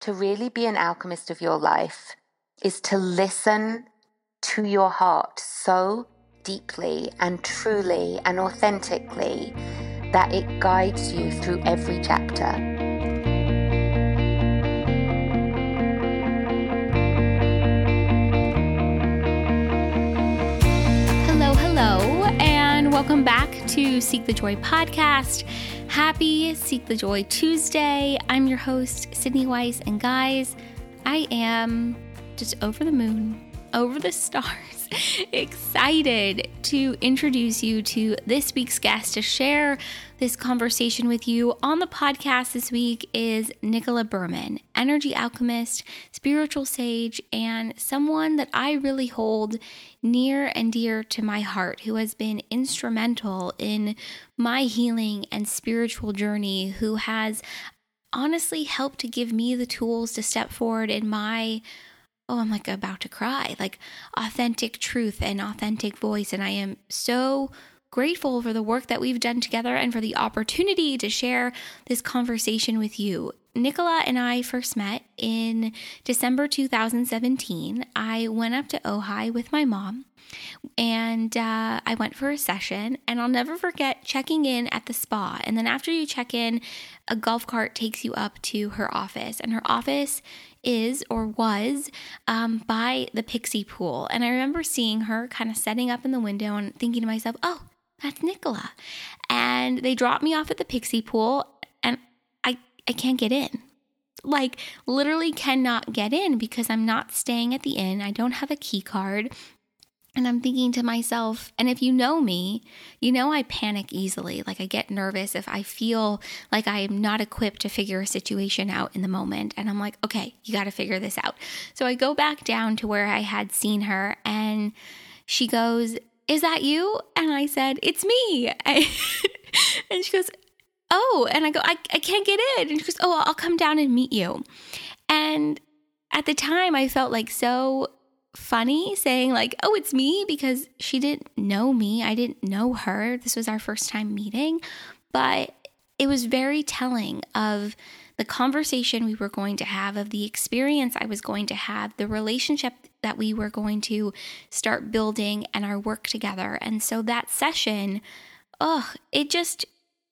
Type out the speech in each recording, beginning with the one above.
to really be an alchemist of your life is to listen to your heart so deeply and truly and authentically that it guides you through every chapter. Welcome back to Seek the Joy podcast. Happy Seek the Joy Tuesday. I'm your host, Sydney Weiss, and guys, I am just over the moon, over the stars, excited to introduce you to this week's guest to share this conversation with you. On the podcast this week is Nicola Berman, energy alchemist, spiritual sage, and someone that I really hold near and dear to my heart, who has been instrumental in my healing and spiritual journey, who has honestly helped to give me the tools to step forward in my oh, I'm like about to cry, like authentic truth and authentic voice. And I am so grateful for the work that we've done together and for the opportunity to share this conversation with you. Nicola and I first met in December 2017. I went up to Ojai with my mom and uh, I went for a session. And I'll never forget checking in at the spa. And then after you check in, a golf cart takes you up to her office. And her office is or was um, by the Pixie Pool. And I remember seeing her kind of setting up in the window and thinking to myself, oh, that's Nicola. And they dropped me off at the Pixie Pool and I, I can't get in. Like, literally cannot get in because I'm not staying at the inn. I don't have a key card. And I'm thinking to myself, and if you know me, you know I panic easily. Like I get nervous if I feel like I am not equipped to figure a situation out in the moment. And I'm like, okay, you got to figure this out. So I go back down to where I had seen her, and she goes, Is that you? And I said, It's me. and she goes, Oh, and I go, I, I can't get in. And she goes, Oh, I'll come down and meet you. And at the time, I felt like so funny saying like oh it's me because she didn't know me. I didn't know her. This was our first time meeting. But it was very telling of the conversation we were going to have of the experience i was going to have the relationship that we were going to start building and our work together. And so that session oh it just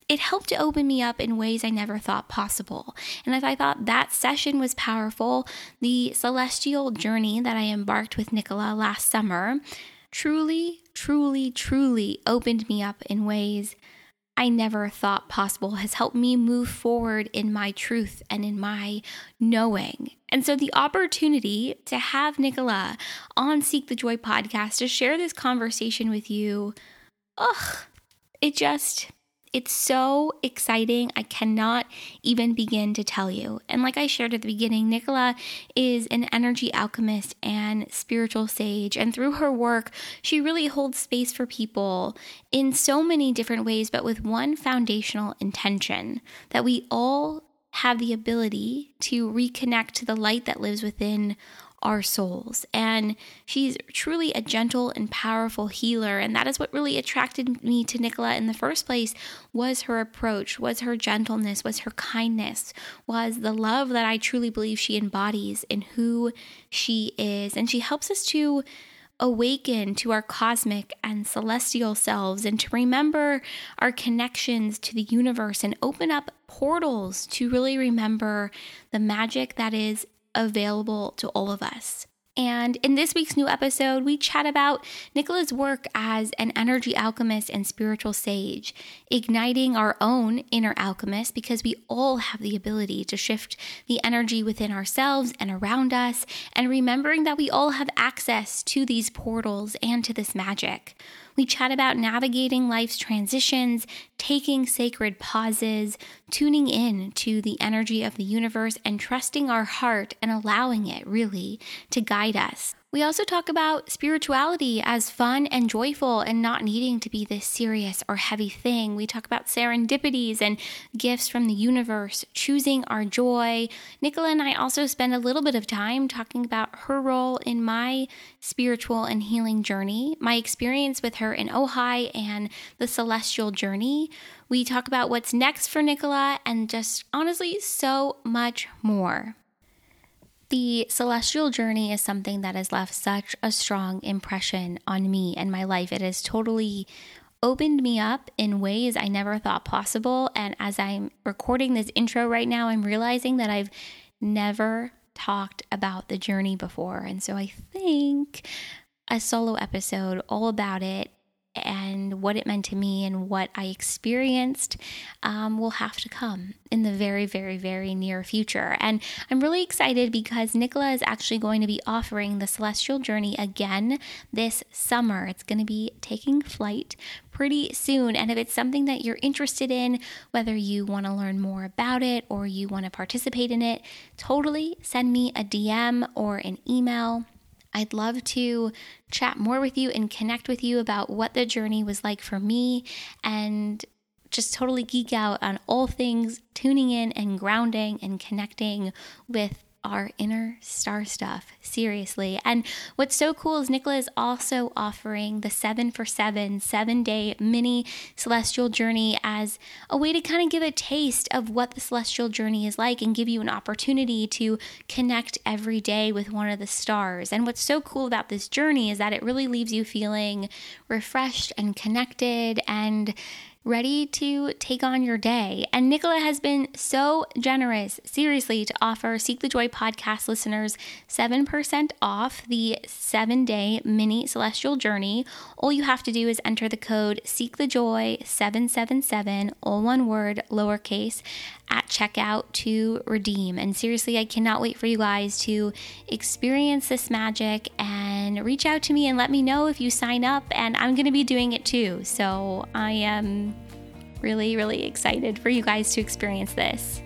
it helped to open me up in ways I never thought possible. And as I thought that session was powerful, the celestial journey that I embarked with Nicola last summer truly, truly, truly opened me up in ways I never thought possible, has helped me move forward in my truth and in my knowing. And so, the opportunity to have Nicola on Seek the Joy podcast to share this conversation with you, ugh, it just it's so exciting. I cannot even begin to tell you. And like I shared at the beginning, Nicola is an energy alchemist and spiritual sage. And through her work, she really holds space for people in so many different ways, but with one foundational intention that we all have the ability to reconnect to the light that lives within our souls. And she's truly a gentle and powerful healer. And that is what really attracted me to Nicola in the first place was her approach, was her gentleness, was her kindness, was the love that I truly believe she embodies in who she is. And she helps us to awaken to our cosmic and celestial selves and to remember our connections to the universe and open up portals to really remember the magic that is available to all of us. And in this week's new episode, we chat about Nicola's work as an energy alchemist and spiritual sage, igniting our own inner alchemist because we all have the ability to shift the energy within ourselves and around us, and remembering that we all have access to these portals and to this magic. We chat about navigating life's transitions, taking sacred pauses, tuning in to the energy of the universe, and trusting our heart and allowing it really to guide us. We also talk about spirituality as fun and joyful and not needing to be this serious or heavy thing. We talk about serendipities and gifts from the universe, choosing our joy. Nicola and I also spend a little bit of time talking about her role in my spiritual and healing journey, my experience with her in Ojai and the celestial journey. We talk about what's next for Nicola and just honestly so much more. The celestial journey is something that has left such a strong impression on me and my life. It has totally opened me up in ways I never thought possible. And as I'm recording this intro right now, I'm realizing that I've never talked about the journey before. And so I think a solo episode all about it and what it meant to me and what I experienced um, will have to come in the very, very, very near future. And I'm really excited because Nicola is actually going to be offering the Celestial Journey again this summer. It's going to be taking flight pretty soon. And if it's something that you're interested in, whether you want to learn more about it or you want to participate in it, totally send me a DM or an email. I'd love to chat more with you and connect with you about what the journey was like for me and just totally geek out on all things tuning in and grounding and connecting with our inner star stuff, seriously. And what's so cool is Nicola is also offering the seven for seven, seven day mini celestial journey as a way to kind of give a taste of what the celestial journey is like and give you an opportunity to connect every day with one of the stars. And what's so cool about this journey is that it really leaves you feeling refreshed and connected and ready to take on your day. And Nicola has been so generous, seriously, to offer Seek the Joy podcast listeners 7% off the seven day mini celestial journey. All you have to do is enter the code Seek the Joy 777, all one word, lowercase, at checkout to redeem. And seriously, I cannot wait for you guys to experience this magic and reach out to me and let me know if you sign up. And I'm going to be doing it too. So I am really, really excited for you guys to experience this.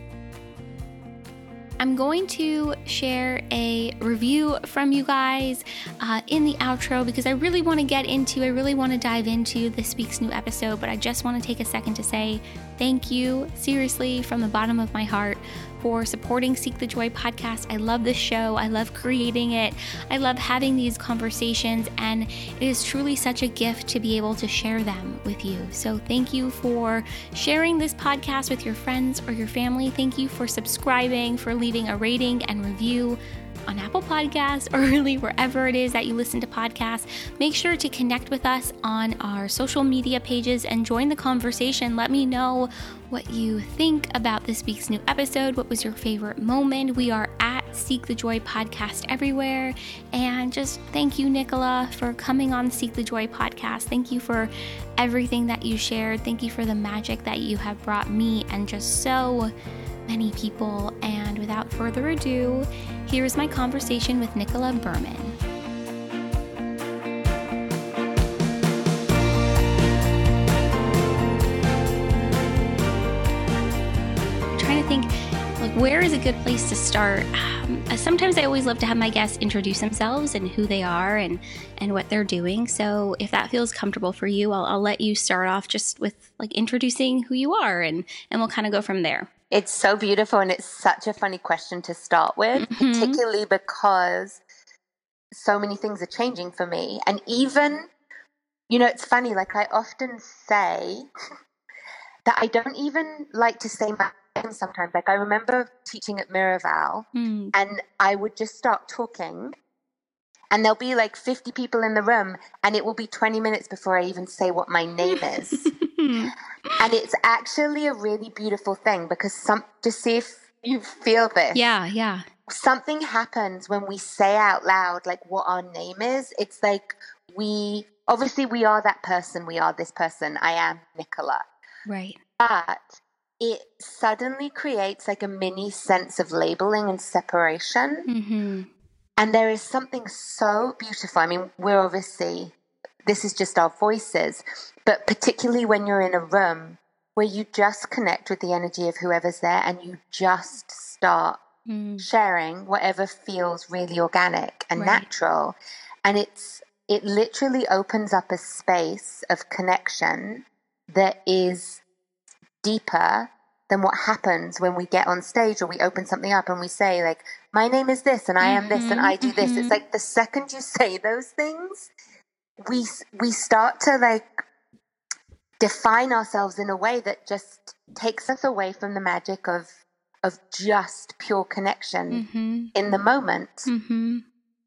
I'm going to share a review from you guys uh, in the outro because I really want to get into, I really want to dive into this week's new episode, but I just want to take a second to say thank you, seriously, from the bottom of my heart for supporting Seek the Joy podcast. I love this show. I love creating it. I love having these conversations, and it is truly such a gift to be able to share them with you. So, thank you for sharing this podcast with your friends or your family. Thank you for subscribing, for leaving a rating and review on Apple Podcasts or really wherever it is that you listen to podcasts. Make sure to connect with us on our social media pages and join the conversation. Let me know what you think about this week's new episode. What was your favorite moment? We are at Seek the Joy podcast everywhere. And just thank you, Nicola, for coming on Seek the Joy podcast. Thank you for everything that you shared. Thank you for the magic that you have brought me and just so many people. And without further ado, here is my conversation with Nicola Berman. I'm trying to think like where is a good place to start um, sometimes i always love to have my guests introduce themselves and who they are and and what they're doing so if that feels comfortable for you i'll, I'll let you start off just with like introducing who you are and and we'll kind of go from there it's so beautiful and it's such a funny question to start with, mm-hmm. particularly because so many things are changing for me. And even, you know, it's funny, like I often say that I don't even like to say my name sometimes. Like I remember teaching at Miraval mm. and I would just start talking and there'll be like 50 people in the room and it will be 20 minutes before I even say what my name is. and it's actually a really beautiful thing because some to see if you feel this. Yeah, yeah. Something happens when we say out loud like what our name is. It's like we obviously we are that person, we are this person. I am Nicola. Right. But it suddenly creates like a mini sense of labeling and separation. Mm-hmm. And there is something so beautiful. I mean, we're obviously this is just our voices. But particularly when you're in a room where you just connect with the energy of whoever's there and you just start mm. sharing whatever feels really organic and right. natural. And it's it literally opens up a space of connection that is deeper than what happens when we get on stage or we open something up and we say like my name is this and i am this and i do this it's mm-hmm. like the second you say those things we we start to like define ourselves in a way that just takes us away from the magic of of just pure connection mm-hmm. in the moment. Mm-hmm.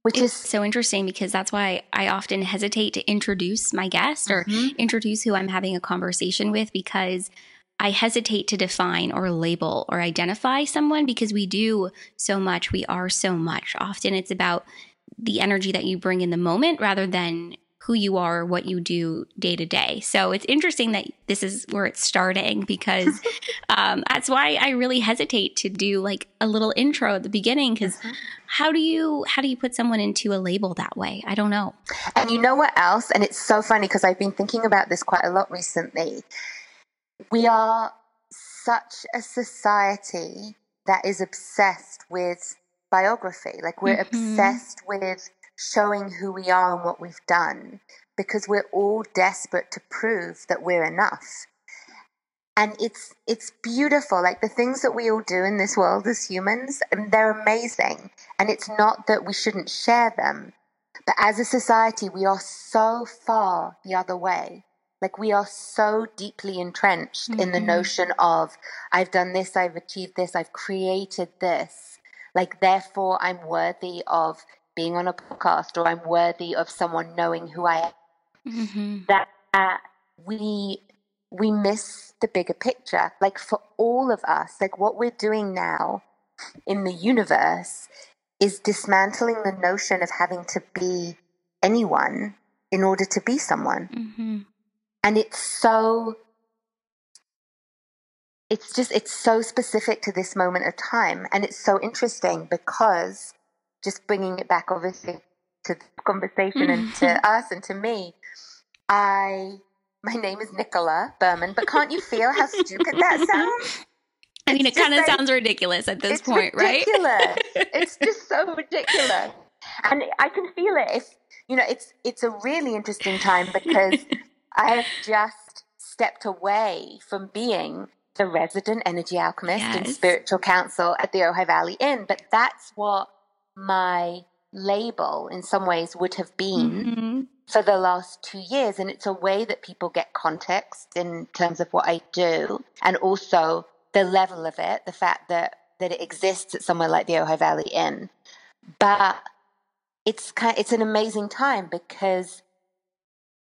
Which it's is so interesting because that's why I often hesitate to introduce my guest or mm-hmm. introduce who I'm having a conversation with because I hesitate to define or label or identify someone because we do so much. We are so much. Often it's about the energy that you bring in the moment rather than who you are, what you do day to day. So it's interesting that this is where it's starting because um, that's why I really hesitate to do like a little intro at the beginning because mm-hmm. how do you how do you put someone into a label that way? I don't know. And you know what else? And it's so funny because I've been thinking about this quite a lot recently. We are such a society that is obsessed with biography. Like we're mm-hmm. obsessed with showing who we are and what we've done because we're all desperate to prove that we're enough. And it's it's beautiful. Like the things that we all do in this world as humans, um, they're amazing. And it's not that we shouldn't share them. But as a society, we are so far the other way. Like we are so deeply entrenched mm-hmm. in the mm-hmm. notion of I've done this, I've achieved this, I've created this. Like therefore I'm worthy of being on a podcast or I'm worthy of someone knowing who I am. Mm-hmm. That uh, we we miss the bigger picture. Like for all of us, like what we're doing now in the universe is dismantling the notion of having to be anyone in order to be someone. Mm-hmm. And it's so it's just it's so specific to this moment of time and it's so interesting because just bringing it back, obviously, to the conversation and to mm-hmm. us and to me. I, my name is Nicola Berman, but can't you feel how stupid that sounds? I mean, it kind of like, sounds ridiculous at this point, ridiculous. right? it's just so ridiculous, and I can feel it. If you know, it's it's a really interesting time because I have just stepped away from being the resident energy alchemist yes. and spiritual counsel at the Ojai Valley Inn, but that's what my label in some ways would have been mm-hmm. for the last two years. And it's a way that people get context in terms of what I do and also the level of it, the fact that, that it exists at somewhere like the Ojai Valley Inn. But it's kind of, it's an amazing time because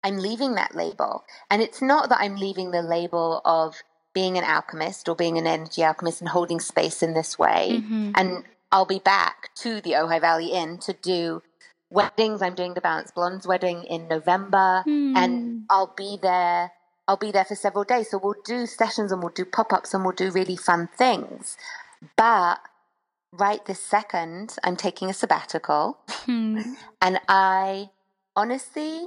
I'm leaving that label. And it's not that I'm leaving the label of being an alchemist or being an energy alchemist and holding space in this way. Mm-hmm. And I'll be back to the Ojai Valley Inn to do weddings. I'm doing the Balance Blondes wedding in November, mm. and I'll be there. I'll be there for several days. So we'll do sessions and we'll do pop ups and we'll do really fun things. But right this second, I'm taking a sabbatical, mm. and I honestly,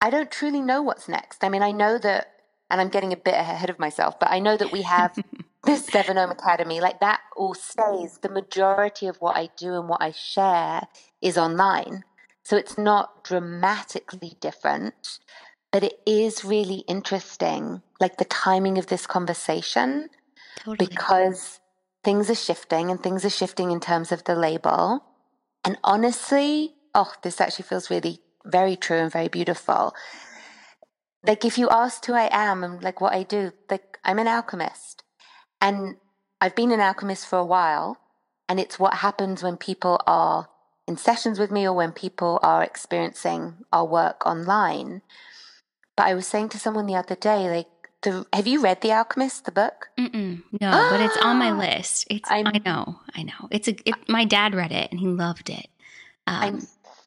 I don't truly know what's next. I mean, I know that, and I'm getting a bit ahead of myself, but I know that we have the Seven Om Academy, like that all stays. The majority of what I do and what I share is online. So it's not dramatically different, but it is really interesting, like the timing of this conversation, totally. because things are shifting and things are shifting in terms of the label. And honestly, oh, this actually feels really very true and very beautiful. Like if you asked who I am and like what I do, like I'm an alchemist. And I've been an alchemist for a while, and it's what happens when people are in sessions with me or when people are experiencing our work online. But I was saying to someone the other day, like, the, have you read The Alchemist, the book? Mm-mm, no, but it's on my list. It's I'm, i know, I know. It's a. It, my dad read it and he loved it. Um,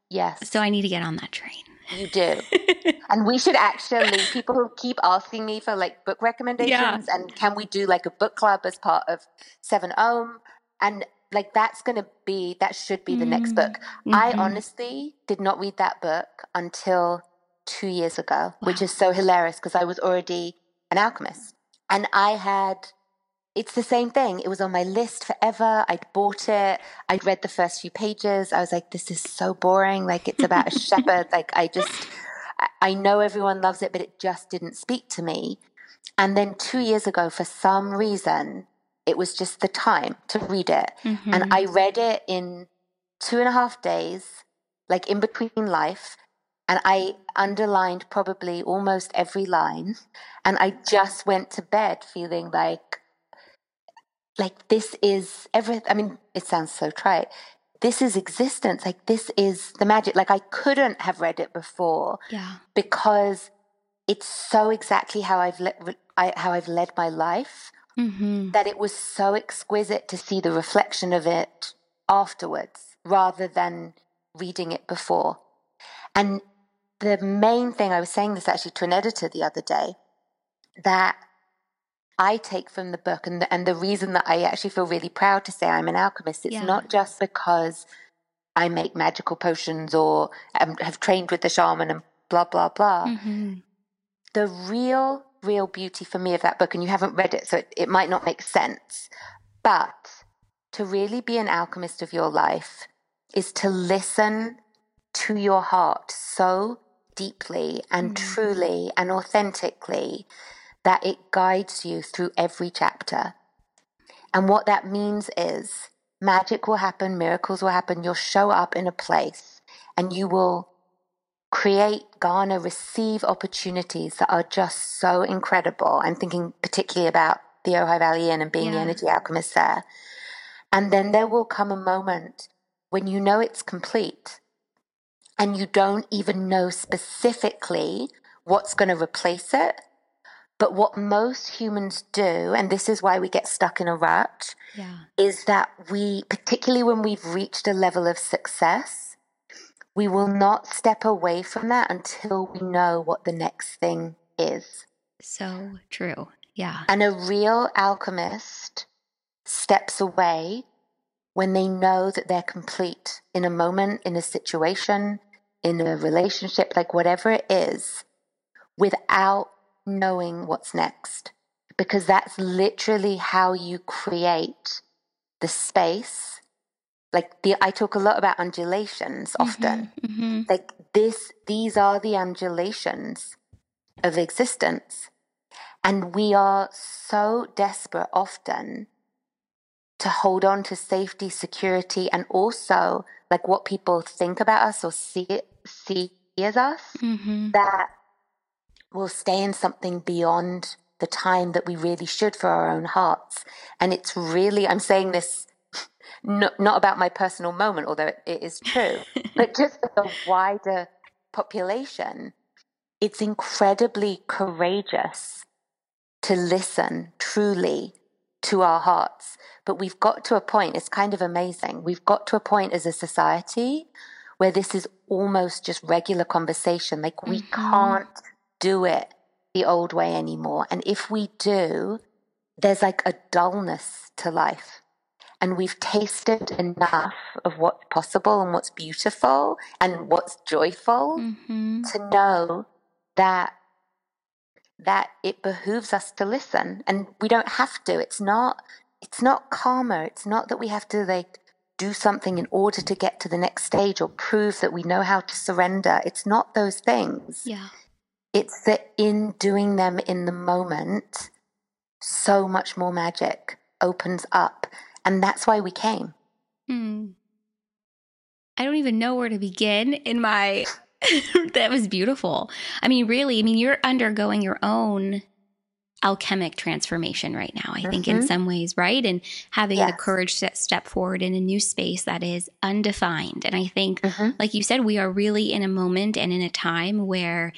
yes. So I need to get on that train. You do. and we should actually, people who keep asking me for like book recommendations yeah. and can we do like a book club as part of Seven Om? And like that's going to be, that should be the mm. next book. Mm-hmm. I honestly did not read that book until two years ago, wow. which is so hilarious because I was already an alchemist. And I had it's the same thing. It was on my list forever. I'd bought it. I'd read the first few pages. I was like, this is so boring. Like, it's about a shepherd. Like, I just, I know everyone loves it, but it just didn't speak to me. And then two years ago, for some reason, it was just the time to read it. Mm-hmm. And I read it in two and a half days, like in between life. And I underlined probably almost every line. And I just went to bed feeling like, like this is every i mean it sounds so trite this is existence like this is the magic like i couldn't have read it before Yeah. because it's so exactly how i've le- I, how i've led my life Mm-hmm. that it was so exquisite to see the reflection of it afterwards rather than reading it before and the main thing i was saying this actually to an editor the other day that I take from the book, and the, and the reason that I actually feel really proud to say I'm an alchemist, it's Yeah. not just because I make magical potions or um, have trained with the shaman and blah, blah, blah. Mm-hmm. The real, real beauty for me of that book, and you haven't read it, so it, it might not make sense, but to really be an alchemist of your life is to listen to your heart so deeply and Mhm. truly and authentically that it guides you through every chapter. And what that means is magic will happen, miracles will happen. You'll show up in a place and you will create, garner, receive opportunities that are just so incredible. I'm thinking particularly about the Ojai Valley Inn and being the energy alchemist there. And then there will come a moment when you know it's complete and you don't even know specifically what's going to replace it. But what most humans do, and this is why we get stuck in a rut, Yeah. is that we, particularly when we've reached a level of success, we will not step away from that until we know what the next thing is. So true. Yeah. And a real alchemist steps away when they know that they're complete in a moment, in a situation, in a relationship, like whatever it is, without knowing what's next. Because that's literally how you create the space. Like the, I talk a lot about undulations often Mm-hmm. like this these are the undulations of existence and we are so desperate often to hold on to safety security and also like what people think about us or see see as us Mm-hmm. that will stay in something beyond the time that we really should for our own hearts. And it's really i'm saying this not, not about my personal moment although it, it is true but just for the wider population it's incredibly courageous to listen truly to our hearts. But we've got to a point it's kind of amazing we've got to a point as a society where this is almost just regular conversation. Like we Mhm. can't do it the old way anymore. And if we do there's like a dullness to life. And we've tasted enough of what's possible and what's beautiful and what's joyful Mm-hmm. to know that that it behooves us to listen. And we don't have to. It's not it's not karma. It's not that we have to like do something in order to get to the next stage or prove that we know how to surrender. It's not those things. Yeah. It's that in doing them in the moment so much more magic opens up and that's why we came Hmm. I don't even know where to begin in my. that was beautiful. I mean, really, I mean, you're undergoing your own alchemic transformation right now, I think, in Mhm. some ways, right? And having the courage to step forward in a new space that is undefined. And I think, Mhm. like you said, we are really in a moment and in a time where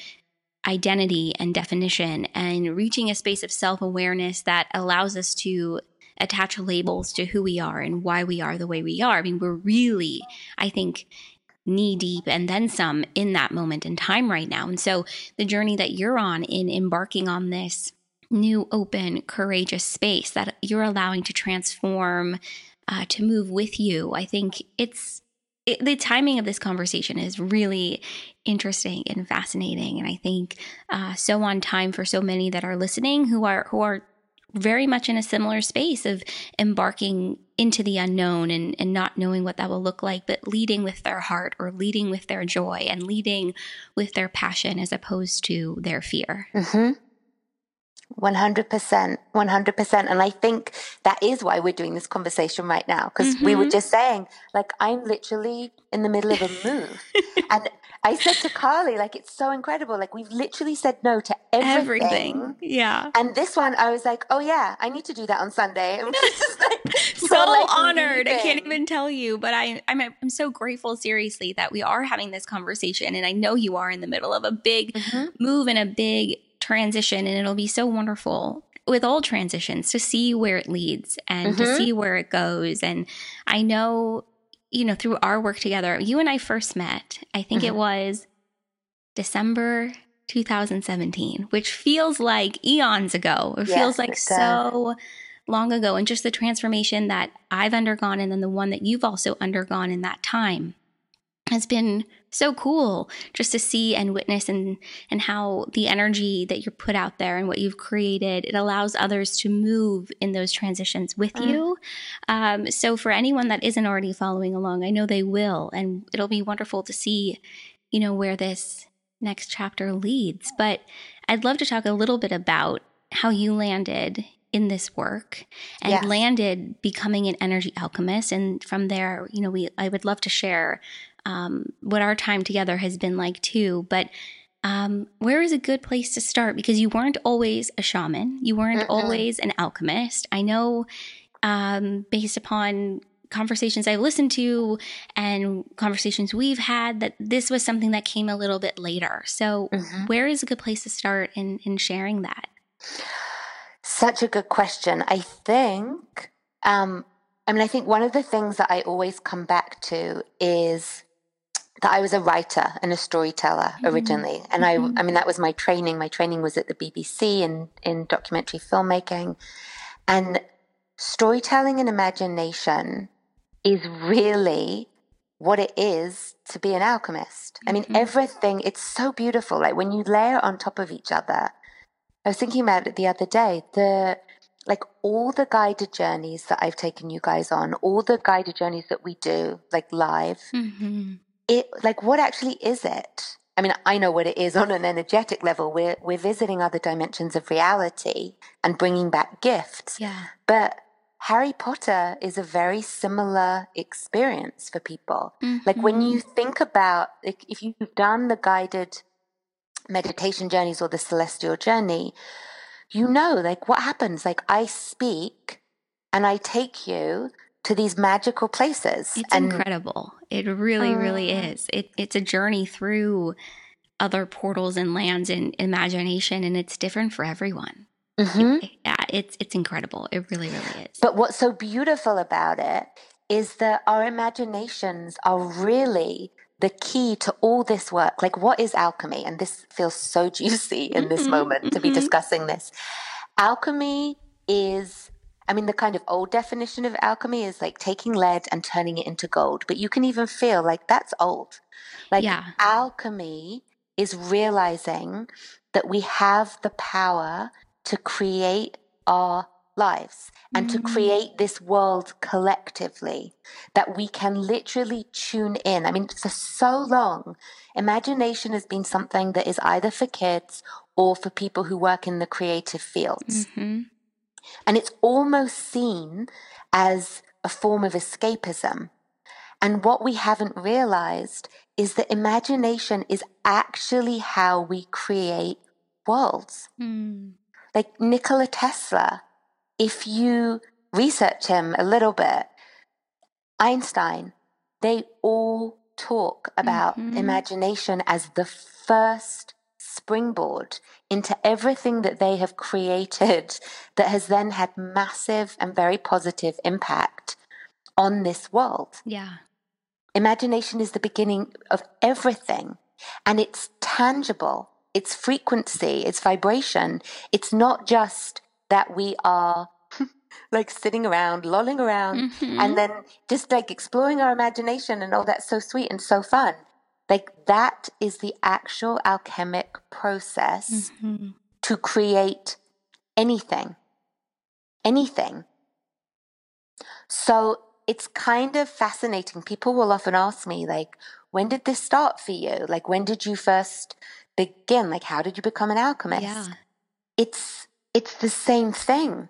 identity and definition and reaching a space of self awareness that allows us to attach labels to who we are and why we are the way we are. I mean, we're really, I think, knee deep and then some in that moment in time right now. And so the journey that you're on in embarking on this new, open, courageous space that you're allowing to transform, uh, to move with you, I think it's. It, the timing of this conversation is really interesting and fascinating, and I think uh, so on time for so many that are listening who are who are very much in a similar space of embarking into the unknown and, and not knowing what that will look like, but leading with their heart or leading with their joy and leading with their passion as opposed to their fear. hmm 100%. 100%. And I think that is why we're doing this conversation right now. Because mm-hmm. we were mm-hmm. just saying, like, I'm literally in the middle of a move. and I said to Carly, like, it's so incredible. Like, we've literally said no to everything. everything. Yeah. And this one, I was like, oh, yeah, I need to do that on Sunday. Just, like, so like honored. Leaving. I can't even tell you, but I, I'm, I'm so grateful, seriously, that we are having this conversation. And I know you are in the middle of a big mm-hmm. move and a big transition. And it'll be so wonderful with all transitions to see where it leads and mm-hmm. to see where it goes. And I know you know, through our work together, you and I first met, I think mm-hmm. it was December 2017, which feels like eons ago. It yes, feels like so long ago. And just the transformation that I've undergone and then the one that you've also undergone in that time has been so cool just to see and witness and and how the energy that you're put out there and what you've created it allows others to move in those transitions with mm. you um, so for anyone that isn't already following along i know they will and it'll be wonderful to see you know where this next chapter leads but i'd love to talk a little bit about how you landed in this work and yes. landed becoming an energy alchemist and from there you know we i would love to share um, what our time together has been like too. But um, where is a good place to start? Because you weren't always a shaman, you weren't Mm-mm. always an alchemist. I know, um, based upon conversations I've listened to and conversations we've had, that this was something that came a little bit later. So, mm-hmm. where is a good place to start in, in sharing that? Such a good question. I think, um, I mean, I think one of the things that I always come back to is that I was a writer and a storyteller mm-hmm. originally. And mm-hmm. I, I mean, that was my training. My training was at the BBC in, in documentary filmmaking. And storytelling and imagination is really what it is to be an alchemist. I mean, mm-hmm. everything, it's so beautiful. Like when you layer on top of each other, I was thinking about it the other day, the, like all the guided journeys that I've taken you guys on, all the guided journeys that we do, like live, mm-hmm it like what actually is it? I mean, I know what it is on an energetic level. We're we're visiting other dimensions of reality and bringing back gifts. Yeah. But Harry Potter is a very similar experience for people. Mm-hmm. Like when you think about like if you've done the guided meditation journeys or the celestial journey, you know like what happens. Like I speak and I take you to these magical places. It's and, incredible. It really, uh, really is. It, it's a journey through other portals and lands and imagination, and it's different for everyone. Mm-hmm. It, yeah, it's it's incredible. It really, really is. But what's so beautiful about it is that our imaginations are really the key to all this work. Like, what is alchemy? And this feels so juicy in this mm-hmm, moment to be mm-hmm. discussing this. Alchemy is I mean, the kind of old definition of alchemy is like taking lead and turning it into gold, but you can even feel like that's old. Like yeah. alchemy is realizing that we have the power to create our lives and mm-hmm. to create this world collectively that we can literally tune in. I mean, for so long, imagination has been something that is either for kids or for people who work in the creative fields. Mm-hmm. And it's almost seen as a form of escapism. And what we haven't realized is that imagination is actually how we create worlds. Mm. Like Nikola Tesla, if you research him a little bit, Einstein, they all talk about mm-hmm. imagination as the first springboard into everything that they have created that has then had massive and very positive impact on this world. Yeah. Imagination is the beginning of everything and it's tangible. It's frequency, it's vibration. It's not just that we are like sitting around, lolling around, mm-hmm. and then just like exploring our imagination and oh, that's so sweet and so fun. Like that is the actual alchemic process mm-hmm. to create anything. Anything. So it's kind of fascinating. People will often ask me, like, when did this start for you? Like, when did you first begin? Like, how did you become an alchemist? Yeah. It's it's the same thing.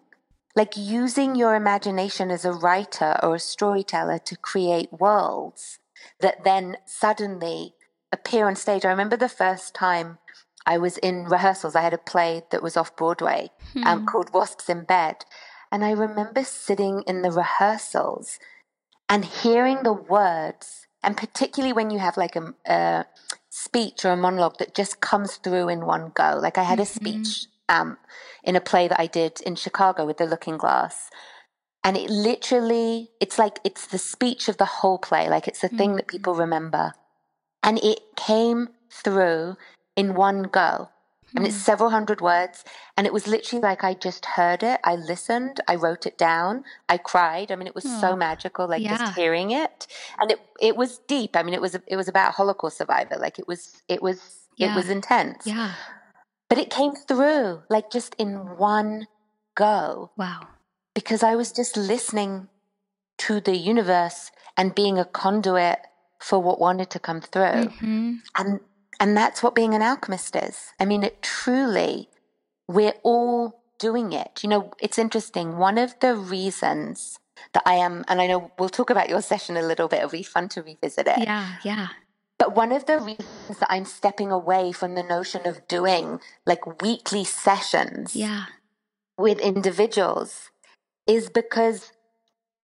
Like using your imagination as a writer or a storyteller to create worlds that then suddenly appear on stage. I remember the first time I was in rehearsals, I had a play that was off Broadway um, hmm. um, called Wasps in Bed. And I remember sitting in the rehearsals and hearing the words, and particularly when you have like a, a speech or a monologue that just comes through in one go. Like I had mm-hmm. a speech um, in a play that I did in Chicago with the Lookingglass. And it literally, it's like, it's the speech of the whole play. Like it's the thing that people remember. And it came through in one go. And it's mm. several hundred words. And it was literally like I just heard it. I listened. I wrote it down. I cried. I mean, it was oh, so magical, like yeah. just hearing it. And it it was deep. I mean, it was it was about Holocaust survivor. Like it was it was yeah. it was intense. Yeah. But it came through like just in one go. Wow. Because I was just listening to the universe and being a conduit for what wanted to come through. Mm-hmm. And and that's what being an alchemist is. I mean, it truly, we're all doing it. You know, it's interesting. One of the reasons that I am, and I know we'll talk about your session a little bit, it'll be fun to revisit it. Yeah, yeah. But one of the reasons that I'm stepping away from the notion of doing like weekly sessions yeah. with individuals is because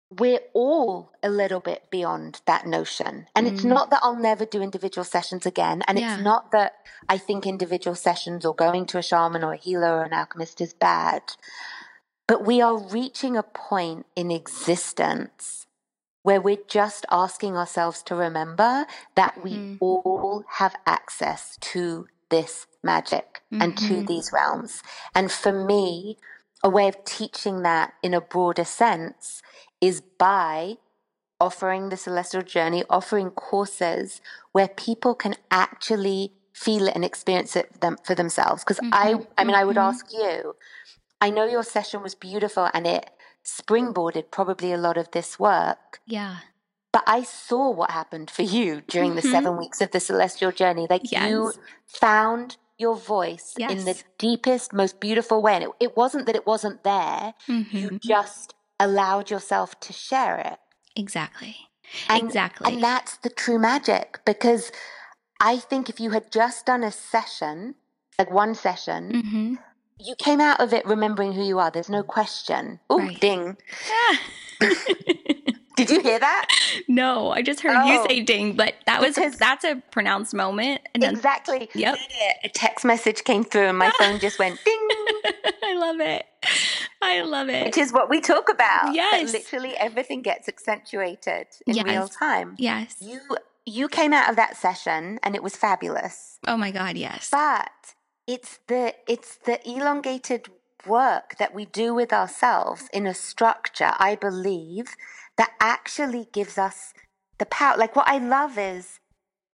we're all a little bit beyond that notion. And mm. it's not that I'll never do individual sessions again. And yeah. it's not that I think individual sessions or going to a shaman or a healer or an alchemist is bad. But we are reaching a point in existence where we're just asking ourselves to remember that we mm. all have access to this magic mm-hmm. and to mm-hmm. these realms. And for me, a way of teaching that in a broader sense is by offering the celestial journey, offering courses where people can actually feel it and experience it them, for themselves. Because mm-hmm. I, I mean, I would mm-hmm. ask you, I know your session was beautiful and it springboarded probably a lot of this work. Yeah. But I saw what happened for you during mm-hmm. the seven weeks of the celestial journey. Like yes. you found your voice yes. in the deepest, most beautiful way. And it, it wasn't that it wasn't there. Mm-hmm. You just allowed yourself to share it. Exactly. And, exactly. And that's the true magic because I think if you had just done a session, like one session, mm-hmm. you came out of it remembering who you are. There's no question. Oh, right. ding. Did you hear that? No, I just heard oh, you say ding, but that was that's a pronounced moment. And then, exactly. Yep. A text message came through and my phone just went ding. I love it. I love it. Which is what we talk about. Yes. literally everything gets accentuated in yes. real time. Yes. You you came out of that session and it was fabulous. Oh my god, yes. But it's the it's the elongated work that we do with ourselves in a structure, I believe, that actually gives us the power. Like what I love is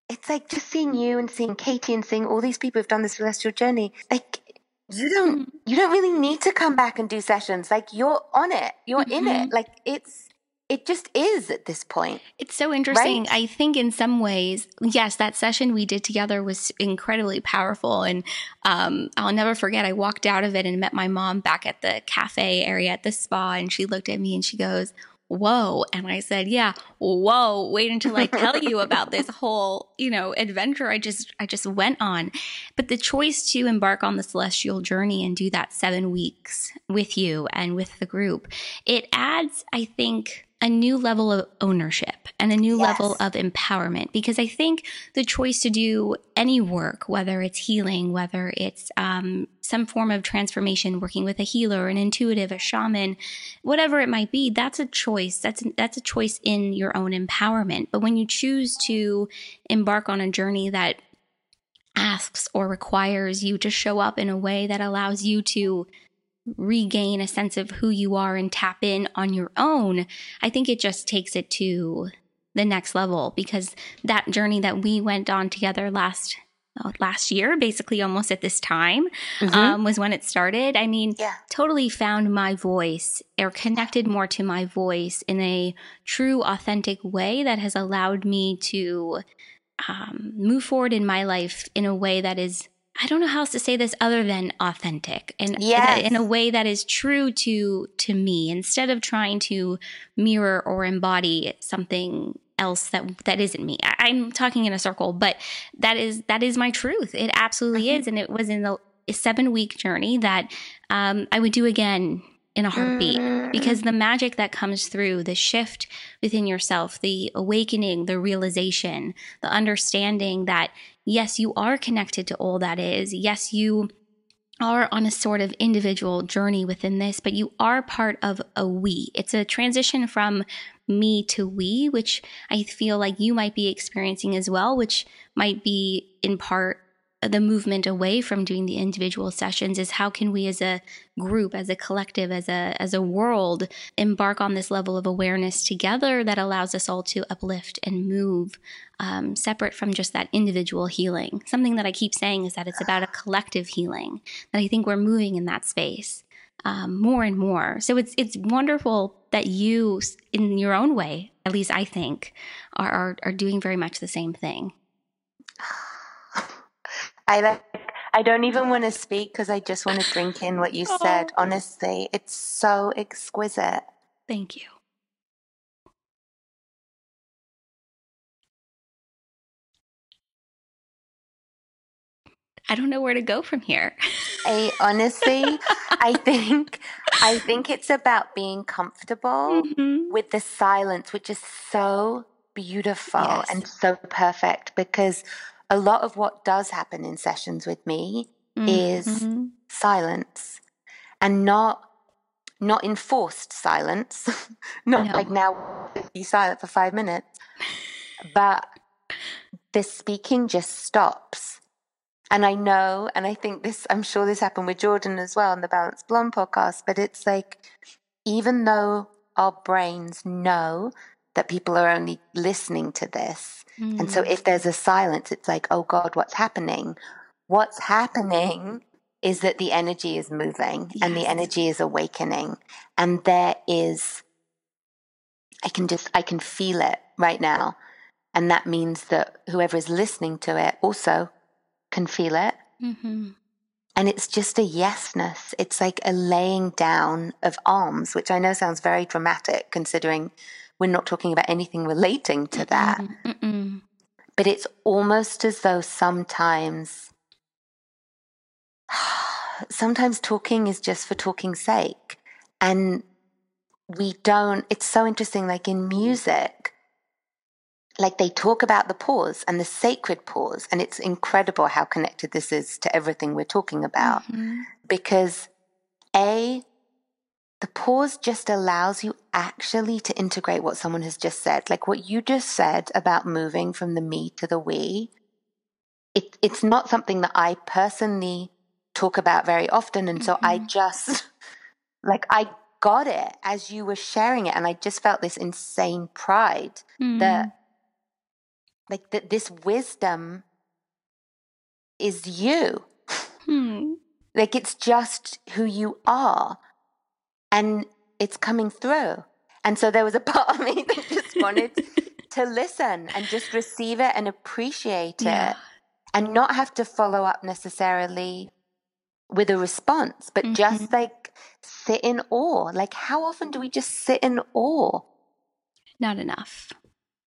it's like just seeing you and seeing Katie and seeing all these people who've done this celestial journey. Like you don't mm-hmm. you don't really need to come back and do sessions like you're on it you're mm-hmm. in it mm-hmm. like it's it just is at this point it's so interesting right? i think in some ways yes that session we did together was incredibly powerful and um, i'll never forget i walked out of it and met my mom back at the cafe area at the spa and she looked at me and she goes whoa. And I said, yeah, whoa, wait until I tell you about this whole, you know, adventure I just, I just went on. But the choice to embark on the celestial journey and do that seven weeks with you and with the group, it adds, I think, a new level of ownership and a new yes. level of empowerment because I think the choice to do any work, whether it's healing, whether it's um, some form of transformation, working with a healer, an intuitive, a shaman, whatever it might be, that's a choice. That's that's a choice in your own empowerment. But when you choose to embark on a journey that asks or requires you to show up in a way that allows you to regain a sense of who you are and tap in on your own, I think it just takes it to the next level because that journey that we went on together last uh, last year, basically almost at this time, mm-hmm. um, was when it started. I mean, yeah. totally found my voice or connected more to my voice in a true, authentic way that has allowed me to um, move forward in my life in a way that is I don't know how else to say this other than authentic and Yes. in a way that is true to to me instead of trying to mirror or embody something else that that isn't me. I, I'm talking in a circle, but that is that is my truth. It absolutely Mhm. is, and it was in the a seven week journey that um, I would do again in a heartbeat because mm-hmm. the magic that comes through, the shift within yourself, the awakening, the realization, the understanding that yes, you are connected to all that is. Yes, you are on a sort of individual journey within this, but you are part of a we. It's a transition from me to we, which I feel like you might be experiencing as well, which might be in part the movement away from doing the individual sessions is how can we as a group as a collective as a as a world embark on this level of awareness together that allows us all to uplift and move um, separate from just that individual healing. Something that i keep saying is that it's about a collective healing that i think we're moving in that space um, more and more. So it's it's wonderful that you in your own way at least i think are are, are doing very much the same thing I like. I don't even want to speak because I just want to drink in what you said. Honestly, it's so exquisite. thank you I don't know where to go from here. I honestly, I think, I think it's about being comfortable Mhm. with the silence, which is so beautiful Yes. and so perfect because a lot of what does happen in sessions with me is Mhm. silence and not not enforced silence not No. like now be silent for five minutes but the speaking just stops and i know and i think this i'm sure this happened with jordan as well on the Balanced Blonde podcast but it's like even though our brains know that people are only listening to this and so Mm. if there's a silence, it's like, oh God, what's happening? What's happening is that the energy is moving and the energy is awakening. And there is, I can just, I can feel it right now. And that means that whoever is listening to it also can feel it. Mhm. And it's just a yesness. It's like a laying down of arms, which I know sounds very dramatic considering we're not talking about anything relating to that. Mm, mm-mm. but it's almost as though sometimes sometimes talking is just for talking's sake and we don't it's so interesting like in music like they talk about the pause and the sacred pause and it's incredible how connected this is to everything we're talking about Mhm. because a the pause just allows you actually to integrate what someone has just said like what you just said about moving from the me to the we it, it's not something that i personally talk about very often and so i Mhm. just like i got it as you were sharing it and i just felt this insane pride Mm. that like that this wisdom is you Hmm. like it's just who you are and it's coming through and so there was a part of me that just wanted to listen and just receive it and appreciate Yeah. it and not have to follow up necessarily with a response but Mhm. just like sit in awe like how often do we just sit in awe Not enough.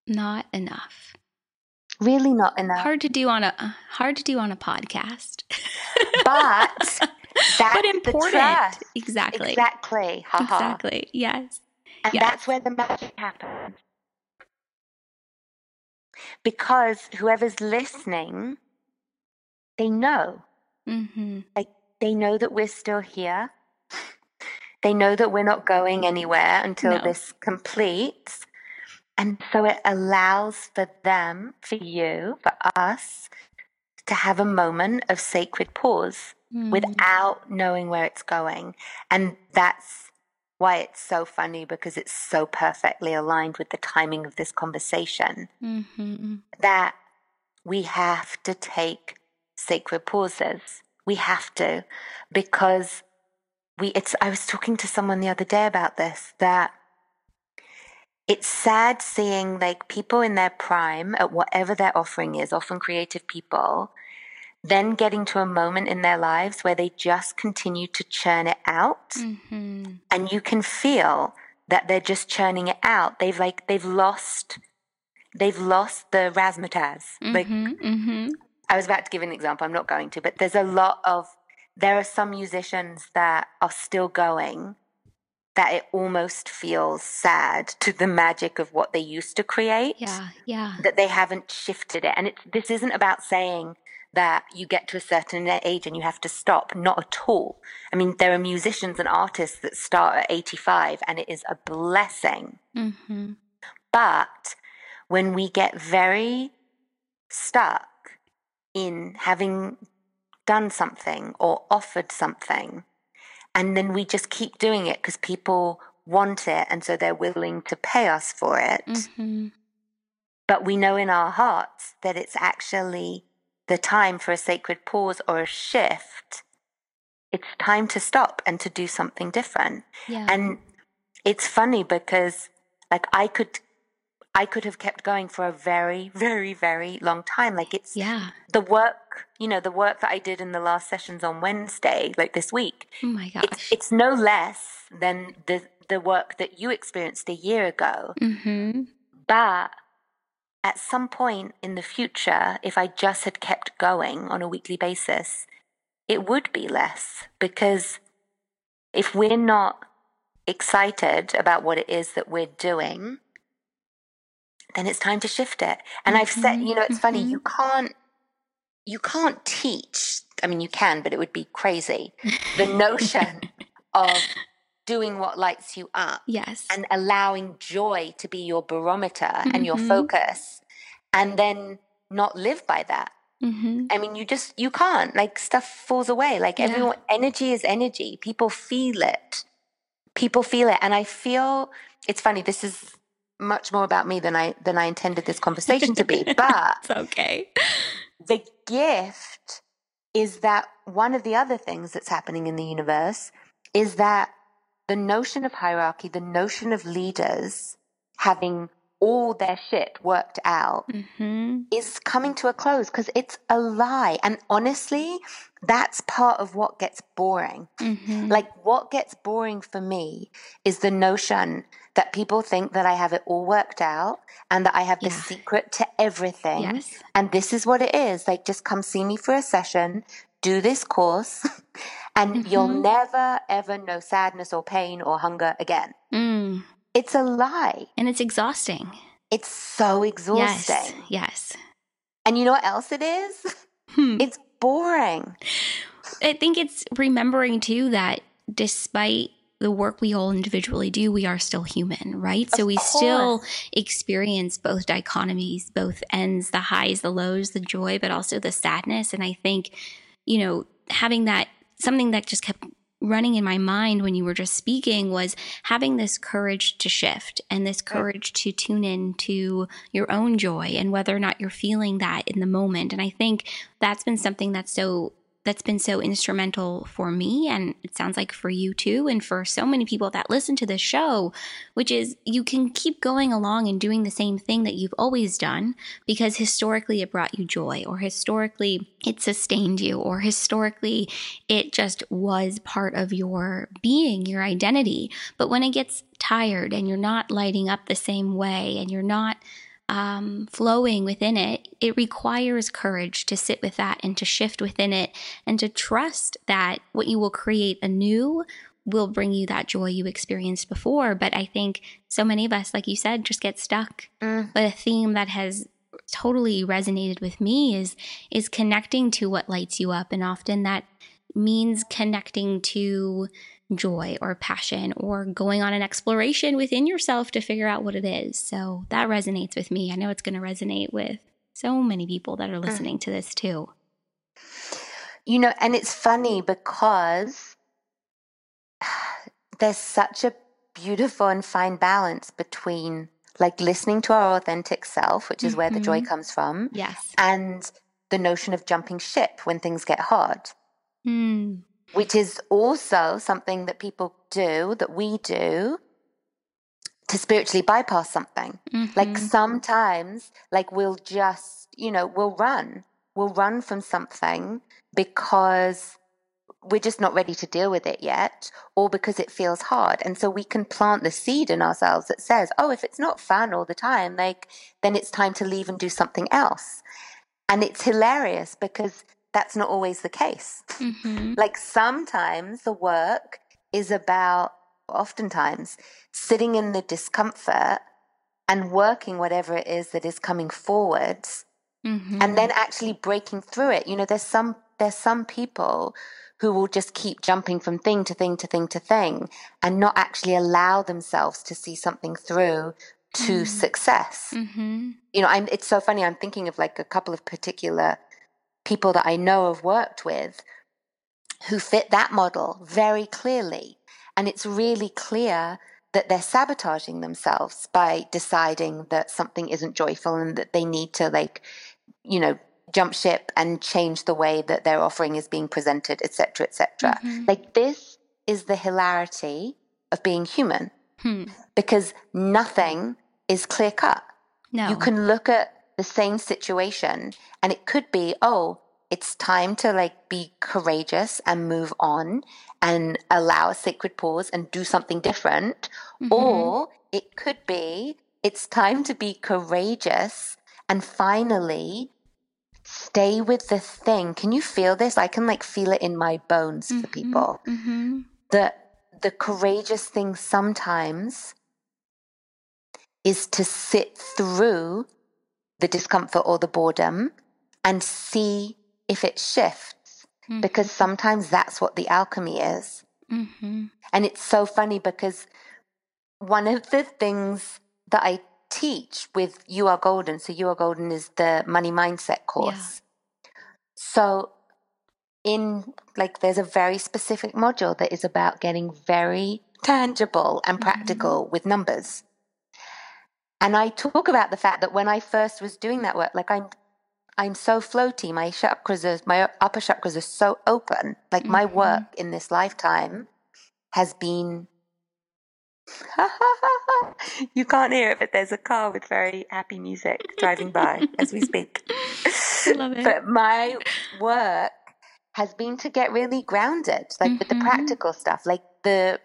Not enough. really not enough Hard to do on a hard to do on a podcast. but that's but important. Exactly. exactly haha Exactly. Yes. And Yes. that's where the magic happens. Because whoever's listening, they know. hmm Like they know that we're still here. They know that we're not going anywhere until No. this completes. And so it allows for them, for you, for us, to have a moment of sacred pause Mm. without knowing where it's going. And that's why it's so funny because it's so perfectly aligned with the timing of this conversation hmm that we have to take sacred pauses. We have to because we it's I was talking to someone the other day about this that it's sad seeing like people in their prime at whatever their offering is, often creative people, then getting to a moment in their lives where they just continue to churn it out. Mm-hmm. And you can feel that they're just churning it out. They've like, they've lost, they've lost the razzmatazz. Like, Mm-hmm. Mm-hmm. I was about to give an example. I'm not going to, but there's a lot of, there are some musicians that are still going that it almost feels sad to the magic of what they used to create Yeah. Yeah. that they haven't shifted it. And it's, this isn't about saying that you get to a certain age and you have to stop. Not at all. I mean, there are musicians and artists that start at 85 and it is a blessing. Mm-hmm. But when we get very stuck in having done something or offered something, and then we just keep doing it because people want it and so they're willing to pay us for it. Mm-hmm. But we know in our hearts that it's actually the time for a sacred pause or a shift. It's time to stop and to do something different. Yeah. And it's funny because like I could I could have kept going for a very, very, very long time. Like it's yeah. the work, you know, the work that I did in the last sessions on Wednesday, like this week. Oh my It's gosh. it's no less than the the work that you experienced a year ago. Mm-hmm. But at some point in the future, if I just had kept going on a weekly basis, it would be less because if we're not excited about what it is that we're doing, then it's time to shift it. And I've said, Mhm, you know, it's funny, you can't you can't teach. I mean, you can, but it would be crazy. The notion of doing what lights you up yes. and allowing joy to be your barometer and your Mhm. focus and then not live by that mm-hmm. i mean you just you can't like stuff falls away like Yeah. everyone energy is energy people feel it people feel it and i feel it's funny this is much more about me than i than i intended this conversation to be but It's okay. the gift is that one of the other things that's happening in the universe is that the notion of hierarchy, the notion of leaders having all their shit worked out Mm-hmm. is coming to a close because it's a lie. And honestly, that's part of what gets boring. Mm-hmm. Like, what gets boring for me is the notion that people think that I have it all worked out and that I have the Yeah. secret to everything. Yes. And this is what it is. Like, just come see me for a session, do this course, and you'll Mhm. never, ever know sadness or pain or hunger again. Mm. It's a lie. And it's exhausting. It's so exhausting. Yes. Yes. And you know what else it is? Hmm. It's boring. I think it's remembering too that despite the work we all individually do, we are still human, right? so we course. still experience both dichotomies, both ends, the highs, the lows, the joy, but also the sadness. And I think, you know, having that something that just kept running in my mind when you were just speaking was having this courage to shift and this courage to tune in to your own joy and whether or not you're feeling that in the moment. And I think that's been something that's so that's been so instrumental for me and it sounds like for you too and for so many people that listen to this show which is you can keep going along and doing the same thing that you've always done because historically it brought you joy or historically it sustained you or historically it just was part of your being your identity. But when it gets tired and you're not lighting up the same way and you're not um, flowing within it, it requires courage to sit with that and to shift within it and to trust that what you will create anew will bring you that joy you experienced before. But I think so many of us, like you said, just get stuck. Mm. But a theme that has totally resonated with me is is connecting to what lights you up and often that means connecting to joy or passion or going on an exploration within yourself to figure out what it is. So that resonates with me. I know it's going to resonate with so many people that are listening to this too. You know, and it's funny because there's such a beautiful and fine balance between like listening to our authentic self, which is where the joy Mhm. comes from, Yes. and the notion of jumping ship when things get hard, Mm. Which is also something that people do, that we do to spiritually bypass something. Like Mhm. sometimes, like we'll just, you know, we'll run we'll run from something because we're just not ready to deal with it yet, or because it feels hard. And so we can plant the seed in ourselves that says, oh, if it's not fun all the time, like, then it's time to leave and do something else. And it's hilarious because that's not always the case. Mm-hmm. like sometimes the work is about, oftentimes, sitting in the discomfort and working whatever it is that is coming forwards mm-hmm. and then actually breaking through it. You know, there's some there's some people who will just keep jumping from thing to thing to thing to thing and not actually allow themselves to see something through to mm. success. Mm-hmm. You know, I'm, it's so funny. I'm thinking of like a couple of particular people that I know have worked with who fit that model very clearly. And it's really clear that they're sabotaging themselves by deciding that something isn't joyful and that they need to like, you know, jump ship and change the way that their offering is being presented, etc., etc. Mm-hmm. Like this is the hilarity of being human, hmm. because nothing is clear cut. No. You can look at the same situation and it could be, oh, it's time to like be courageous and move on and allow a sacred pause and do something different. Mm-hmm. Or it could be, it's time to be courageous and finally stay with the thing. Can you feel this? I can like feel it in my bones mm-hmm, for people. Mm-hmm. That the courageous thing sometimes is to sit through the discomfort or the boredom and see if it shifts. Mm-hmm. Because sometimes that's what the alchemy is. Mm-hmm. And it's so funny because one of the things that I teach with You Are Golden. So, You Are Golden is the money mindset course. Yeah. So, in like, there's a very specific module that is about getting very tangible and mm-hmm. practical mm-hmm. with numbers. And I talk about the fact that when I first was doing that work, like I'm I'm so floaty. My chakras are, my upper chakras are so open. Like mm-hmm. my work in this lifetime has been you can't hear it, but there's a car with very happy music driving by as we speak. Love it. But my work has been to get really grounded, like mm-hmm. with the mm-hmm. practical stuff, like the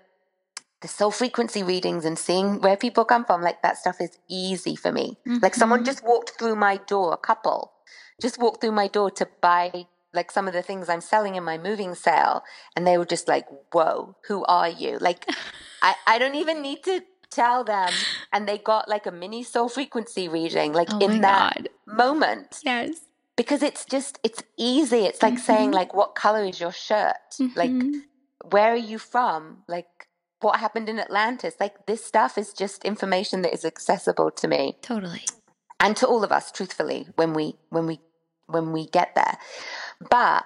the soul frequency readings and seeing where people come from. Like that stuff is easy for me. Mm-hmm. Like someone mm-hmm. just walked through my door, a couple just walked through my door to buy like some of the things I'm selling in my moving sale, and they were just like, "Whoa, who are you?" Like I, I don't even need to tell them. And they got like a mini soul frequency reading, like oh in that God. moment. Yes. Because it's just, it's easy. It's like mm-hmm. saying, like, what color is your shirt? Mm-hmm. Like, where are you from? Like, what happened in Atlantis? Like, this stuff is just information that is accessible to me. Totally. And to all of us, truthfully, when we, when we, when we get there. But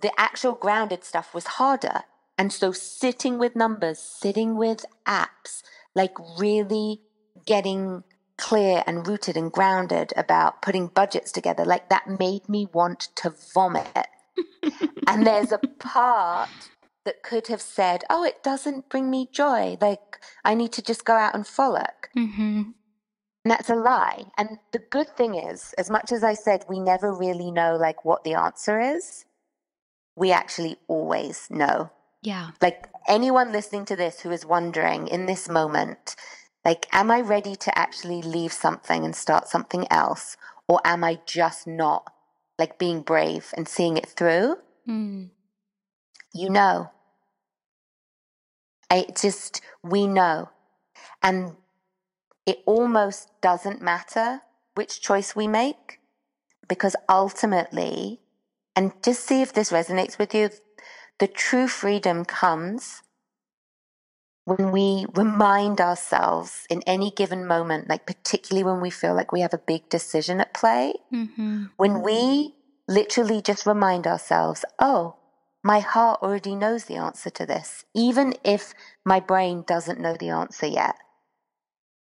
the actual grounded stuff was harder and so sitting with numbers, sitting with apps, like really getting clear and rooted and grounded about putting budgets together, like that made me want to vomit. and there's a part that could have said, oh, it doesn't bring me joy. Like I need to just go out and frolic. Mm-hmm. And that's a lie. And the good thing is, as much as I said, we never really know like what the answer is, we actually always know yeah. Like anyone listening to this who is wondering in this moment, like, am I ready to actually leave something and start something else? Or am I just not like being brave and seeing it through? Mm. You know. It just, we know. And it almost doesn't matter which choice we make because ultimately, and just see if this resonates with you, the true freedom comes when we remind ourselves in any given moment, like particularly when we feel like we have a big decision at play, mm-hmm. when we literally just remind ourselves, oh, my heart already knows the answer to this, even if my brain doesn't know the answer yet.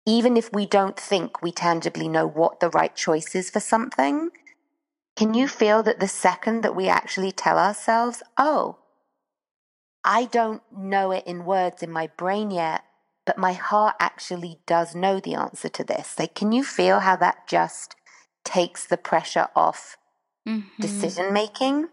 Even if we don't think we tangibly know what the right choice is for something, can you feel that the second that we actually tell ourselves, oh, I don't know it in words in my brain yet, but my heart actually does know the answer to this. Like, can you feel how that just takes the pressure off Mm-hmm. decision making.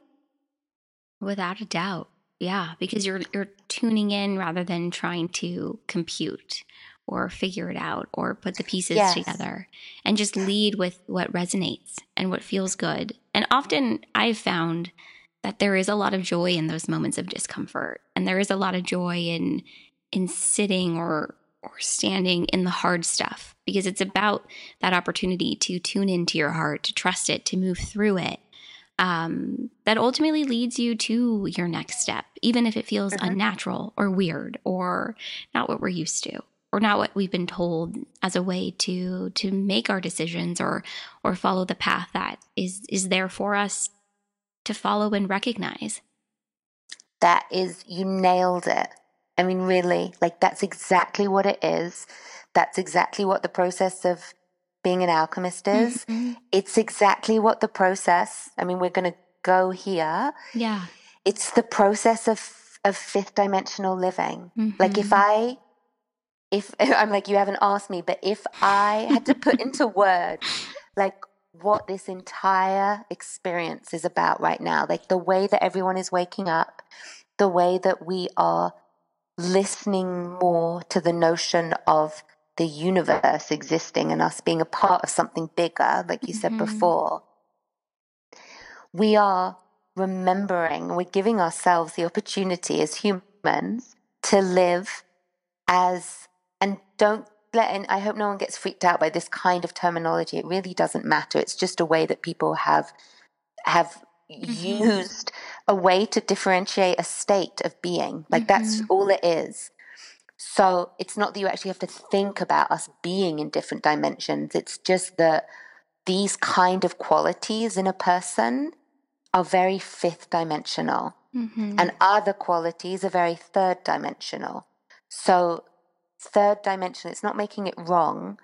Without a doubt. Yeah, because you're you're tuning in rather than trying to compute or figure it out or put the pieces Yes. together and just lead with what resonates and what feels good. And often I've found that there is a lot of joy in those moments of discomfort and there is a lot of joy in in sitting or or standing in the hard stuff because it's about that opportunity to tune into your heart, to trust it, to move through it um, that ultimately leads you to your next step, even if it feels Mhm. unnatural or weird or not what we're used to or not what we've been told as a way to to make our decisions or or follow the path that is is there for us to follow and recognize. That is, you nailed it. I mean, really, like that's exactly what it is. That's exactly what the process of being an alchemist is. Mhm. It's exactly what the process, I mean, we're going to go here. Yeah. It's the process of, of fifth dimensional living. Like if Mhm. I, if I'm like, you haven't asked me, but if I had to put into words, like what this entire experience is about right now, like the way that everyone is waking up, the way that we are listening more to the notion of the universe existing and us being a part of something bigger, like you said Mhm. before, we are remembering, we're giving ourselves the opportunity as humans to live as, and don't let, and I hope no one gets freaked out by this kind of terminology. It really doesn't matter. It's just a way that people have, have used a way to differentiate a state of being. Like that's Mhm. all it is. So it's not that you actually have to think about us being in different dimensions. It's just that these kind of qualities in a person are very fifth dimensional Mhm. and other qualities are very third dimensional. So, third dimensional, it's not making it wrong.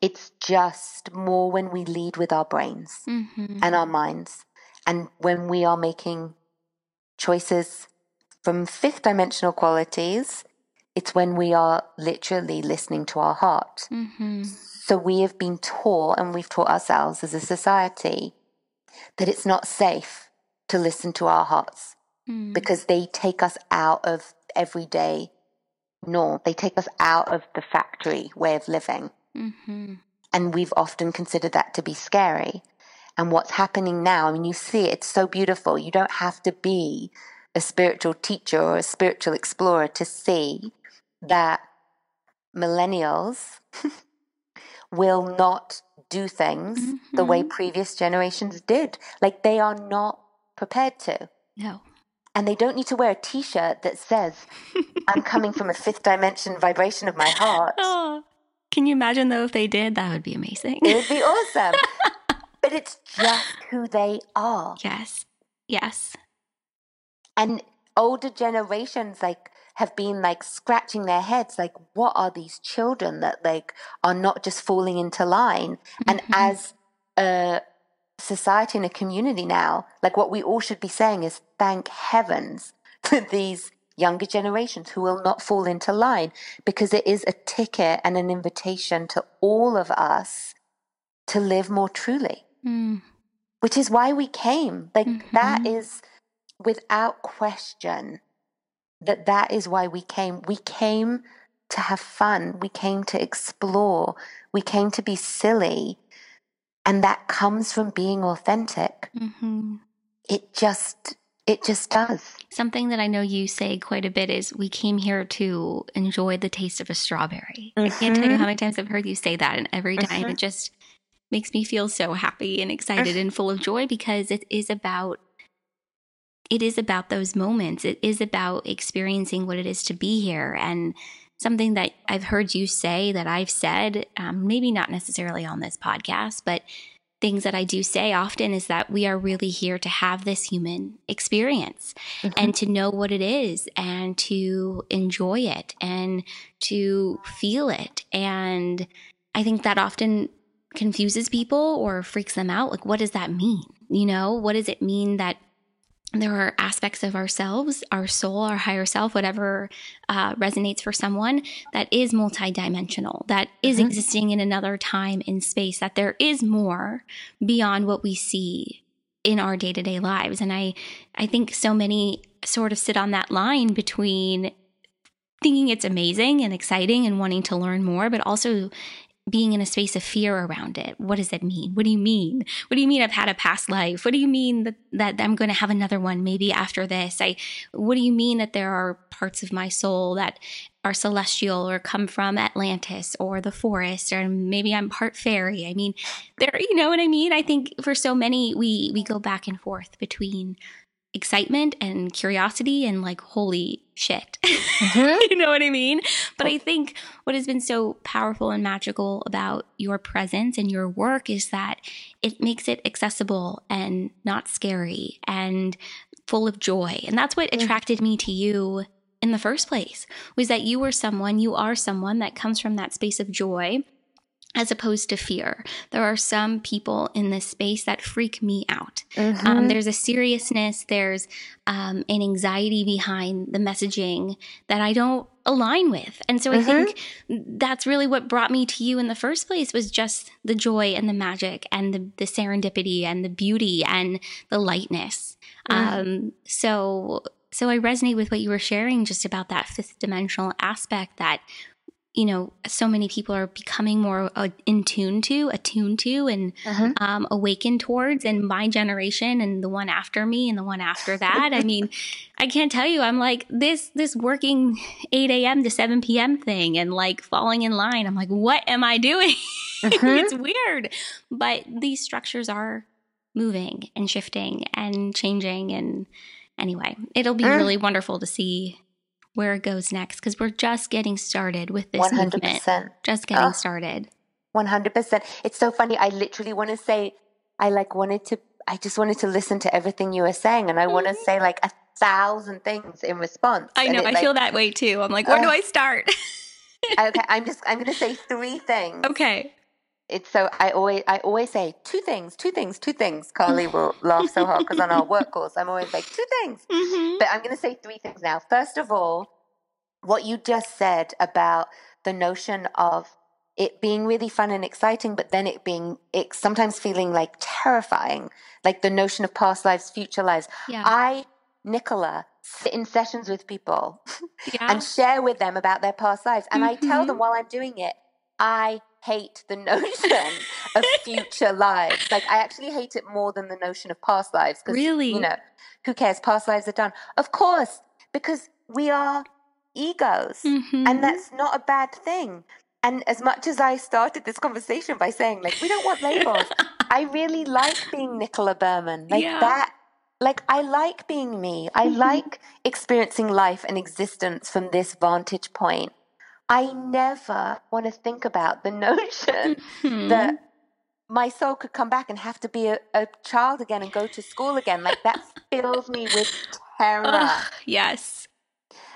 It's just more when we lead with our brains Mhm. and our minds. And when we are making choices from fifth dimensional qualities, it's when we are literally listening to our heart. Mhm. So we have been taught, and we've taught ourselves as a society, that it's not safe to listen to our hearts Mm. because they take us out of everyday norm. They take us out of the factory way of living. Mhm. And we've often considered that to be scary. And what's happening now, I mean, you see it, it's so beautiful. You don't have to be a spiritual teacher or a spiritual explorer to see that millennials will not do things the way Mhm. previous generations did. Like they are not prepared to. No. And they don't need to wear a t shirt that says, I'm coming from a fifth dimension vibration of my heart. Oh, can you imagine though if they did? That would be amazing. It would be awesome. but it's just who they are. yes. Yes. And older generations like have been like scratching their heads like what are these children that like are not just falling into line and Mhm. as a society and a community now like what we all should be saying is thank heavens for these younger generations who will not fall into line because it is a ticket and an invitation to all of us to live more truly Mm. which is why we came like that Mhm. is without question that that is why we came. We came to have fun. We came to explore. We came to be silly. And that comes from being authentic. Hmm it just it just does. Something that I know you say quite a bit is we came here to enjoy the taste of a strawberry. I can't tell you Mhm. how many times I've heard you say that, and every time Mhm. it just makes me feel so happy and excited and full of joy because it is about it is about those moments. It is about experiencing what it is to be here and something that I've heard you say that I've said, um, maybe not necessarily on this podcast, but things that I do say often is that we are really here to have this human experience and to know what it is and to enjoy it and to feel it. And I think that often confuses people or freaks them out. Like, what does that mean? You know, what does it mean that there are aspects of ourselves, our soul, our higher self, whatever uh, resonates for someone, that is multidimensional, that is Mhm. existing in another time in space, that there is more beyond what we see in our day-to-day lives and i i think so many sort of sit on that line between thinking it's amazing and exciting and wanting to learn more but also being in a space of fear around it. What does it mean? What do you mean? What do you mean I've had a past life? What do you mean that, that I'm going to have another one maybe after this? I what do you mean that there are parts of my soul that are celestial or come from Atlantis or the forest or maybe I'm part fairy. I mean, there you know what I mean? I think for so many we we go back and forth between excitement and curiosity and like holy shit mm-hmm. you know what i mean but i think what has been so powerful and magical about your presence and your work is that it makes it accessible and not scary and full of joy and that's what mm. attracted me to you in the first place was that you were someone you are someone that comes from that space of joy as opposed to fear. There are some people in this space that freak me out. Mm-hmm. Um, there's a seriousness, there's um, an anxiety behind the messaging that I don't align with. And so mm-hmm. I think that's really what brought me to you in the first place was just the joy and the magic and the, the serendipity and the beauty and the lightness. Mm-hmm. Um, so so I resonate with what you were sharing just about that fifth dimensional aspect that you know, so many people are becoming more uh, in tune to, attuned to, and uh-huh. um, awakened towards. And my generation, and the one after me, and the one after that. I mean, I can't tell you. I'm like this this working eight a.m. to seven p.m. thing, and like falling in line. I'm like, what am I doing? Uh-huh. it's weird, but these structures are moving and shifting and changing. And anyway, it'll be uh. really wonderful to see where it goes next because we're just getting started with this 100%. movement. Just getting oh, started. 100%. It's so funny. I literally want to say, I like wanted to, I just wanted to listen to everything you were saying. And I mm-hmm. want to say like a thousand things in response. I know. It, I like, feel that way too. I'm like, where uh, do I start? okay. I'm just, I'm going to say three things. Okay it's so I always I always say two things, two things, two things. Carly will laugh so hard because on our work course I'm always like two things. Mm-hmm. But I'm going to say three things now. First of all, what you just said about the notion of it being really fun and exciting, but then it being it sometimes feeling like terrifying, like the notion of past lives, future lives. Yeah. I, Nicola, sit in sessions with people yeah. and share with them about their past lives, and mm-hmm. I tell them mm-hmm. while I'm doing it, I hate the notion of future lives. Like I actually hate it more than the notion of past lives. Really? You know, who cares? Past lives are done. Of course, because we are egos, mm-hmm. and that's not a bad thing. And as much as I started this conversation by saying, like, we don't want labels, I really like being Nicola Berman. Like yeah. that like I like being me. I mm-hmm. like experiencing life and existence from this vantage point. I never want to think about the notion mm-hmm. that my soul could come back and have to be a, a, child again and go to school again. Like that fills me with terror. Ugh, yes.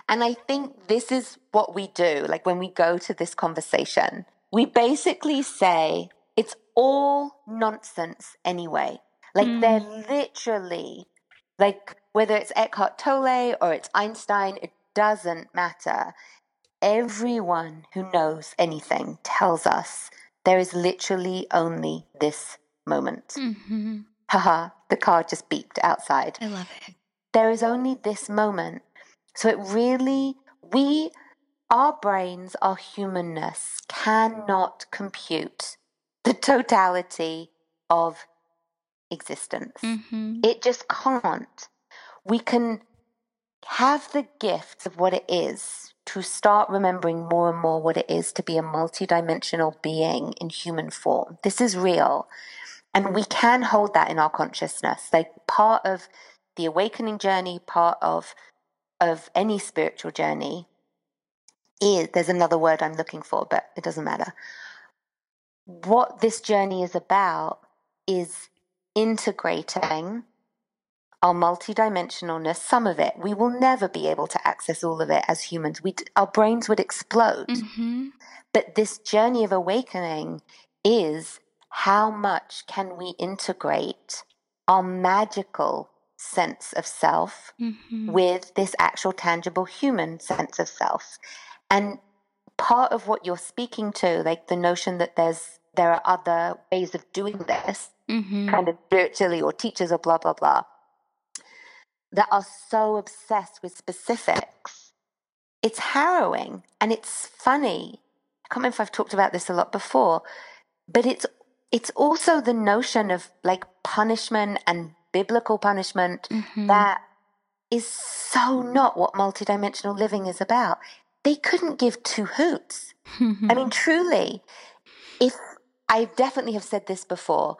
And I think this is what we do. Like when we go to this conversation, we basically say it's all nonsense anyway. Like mm. they're literally, like whether it's Eckhart Tolle or it's Einstein, it doesn't matter. Everyone who knows anything tells us there is literally only this moment. Mm-hmm. Haha, the car just beeped outside. I love it. There is only this moment. So it really, we, our brains, our humanness cannot compute the totality of existence. Mm-hmm. It just can't. We can have the gift of what it is to start remembering more and more what it is to be a multidimensional being in human form. This is real. And we can hold that in our consciousness. Like part of the awakening journey, part of of any spiritual journey is there's another word I'm looking for, but it doesn't matter. What this journey is about is integrating our multidimensionalness, some of it. We will never be able to access all of it as humans. We, our brains would explode. Mm-hmm. But this journey of awakening is how much can we integrate our magical sense of self mm-hmm. with this actual tangible human sense of self. And part of what you're speaking to, like the notion that there's there are other ways of doing this, Mm-hmm. kind of spiritually or teachers or blah, blah, blah, that are so obsessed with specifics. It's harrowing and it's funny. I can't remember if I've talked about this a lot before, but it's it's also the notion of like punishment and biblical punishment Mm-hmm. that is so not what multidimensional living is about. They couldn't give two hoots. I mean, truly, if I definitely have said this before,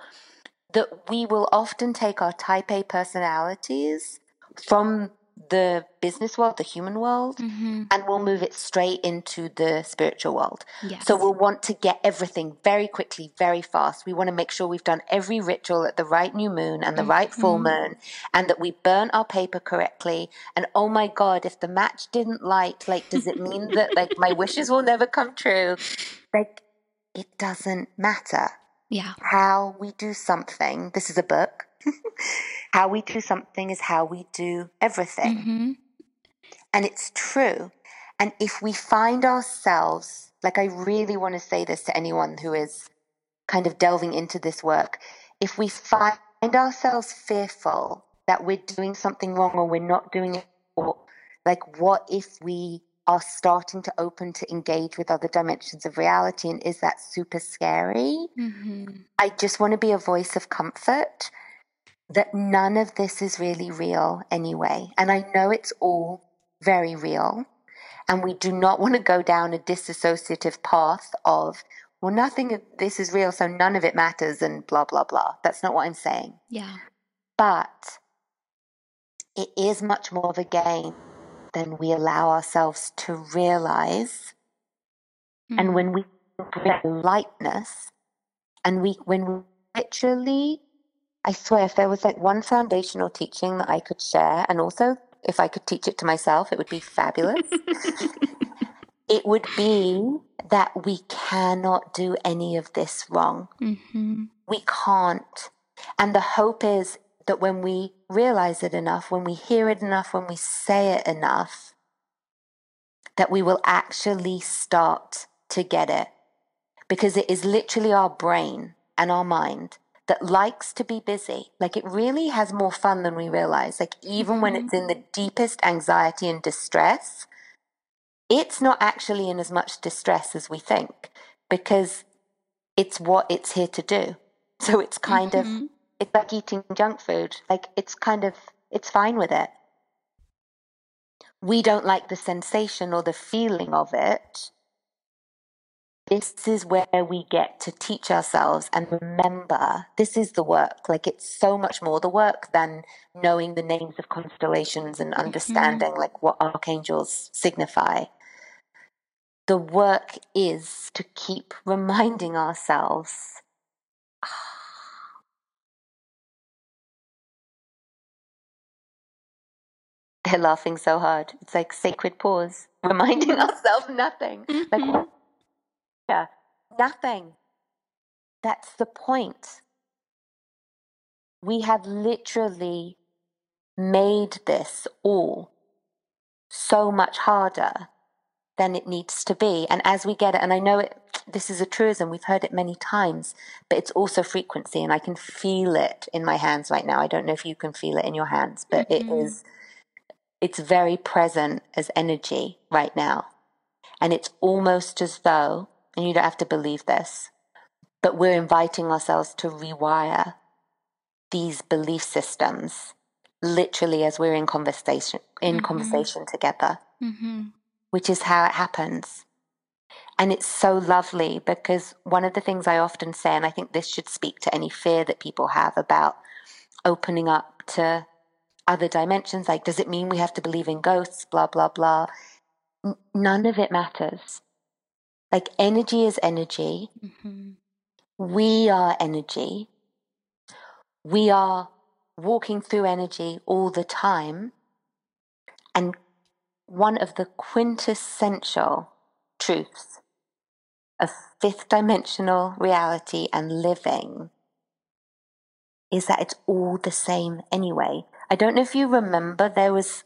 that we will often take our type A personalities from the business world, the human world, Mm-hmm. and we'll move it straight into the spiritual world. Yes. So we'll want to get everything very quickly, very fast. We want to make sure we've done every ritual at the right new moon and the right full moon, and that we burn our paper correctly. And oh my God, if the match didn't light, like, does it mean that like my wishes will never come true? Like, it doesn't matter yeah. how we do something. This is a book. How we do something is how we do everything. Mm-hmm. And it's true. And if we find ourselves, like I really want to say this to anyone who is kind of delving into this work, if we find ourselves fearful that we're doing something wrong or we're not doing it, or like what if we are starting to open to engage with other dimensions of reality and is that super scary? Mm-hmm. I just want to be a voice of comfort that none of this is really real anyway. And I know it's all very real. And we do not want to go down a disassociative path of, well, nothing of this is real, so none of it matters and blah, blah, blah. That's not what I'm saying. Yeah. But it is much more of a game than we allow ourselves to realize. And hmm. when we bring lightness, and we, when we literally, I swear, if there was like one foundational teaching that I could share, and also if I could teach it to myself, it would be fabulous. it would be that we cannot do any of this wrong. Mm-hmm. We can't. And the hope is that when we realize it enough, when we hear it enough, when we say it enough, that we will actually start to get it. Because it is literally our brain and our mind that likes to be busy. Like it really has more fun than we realize. Like even when it's in the deepest anxiety and distress, it's not actually in as much distress as we think because it's what it's here to do. So it's kind of Mhm. it's like eating junk food. Like it's kind of it's fine with it. We don't like the sensation or the feeling of it. This is where we get to teach ourselves and remember this is the work. Like it's so much more the work than knowing the names of constellations and understanding like what archangels signify. The work is to keep reminding ourselves they're laughing so hard. It's like sacred pause, reminding ourselves nothing. Like, Mhm. Yeah, nothing. That's the point. We have literally made this all so much harder than it needs to be. And as we get it, and I know it, this is a truism, we've heard it many times, but it's also frequency, and I can feel it in my hands right now. I don't know if you can feel it in your hands, but it Mhm. is, it's very present as energy right now. And it's almost as though, and you don't have to believe this, but we're inviting ourselves to rewire these belief systems literally as we're in conversation in Mhm. conversation together Mhm. which is how it happens. And it's so lovely because one of the things I often say, and I think this should speak to any fear that people have about opening up to other dimensions, like, does it mean we have to believe in ghosts, blah, blah, blah. None of it matters. Like, energy is energy. Mhm. We are energy. We are walking through energy all the time. And one of the quintessential truths of fifth dimensional reality and living is that it's all the same anyway. I don't know if you remember, there was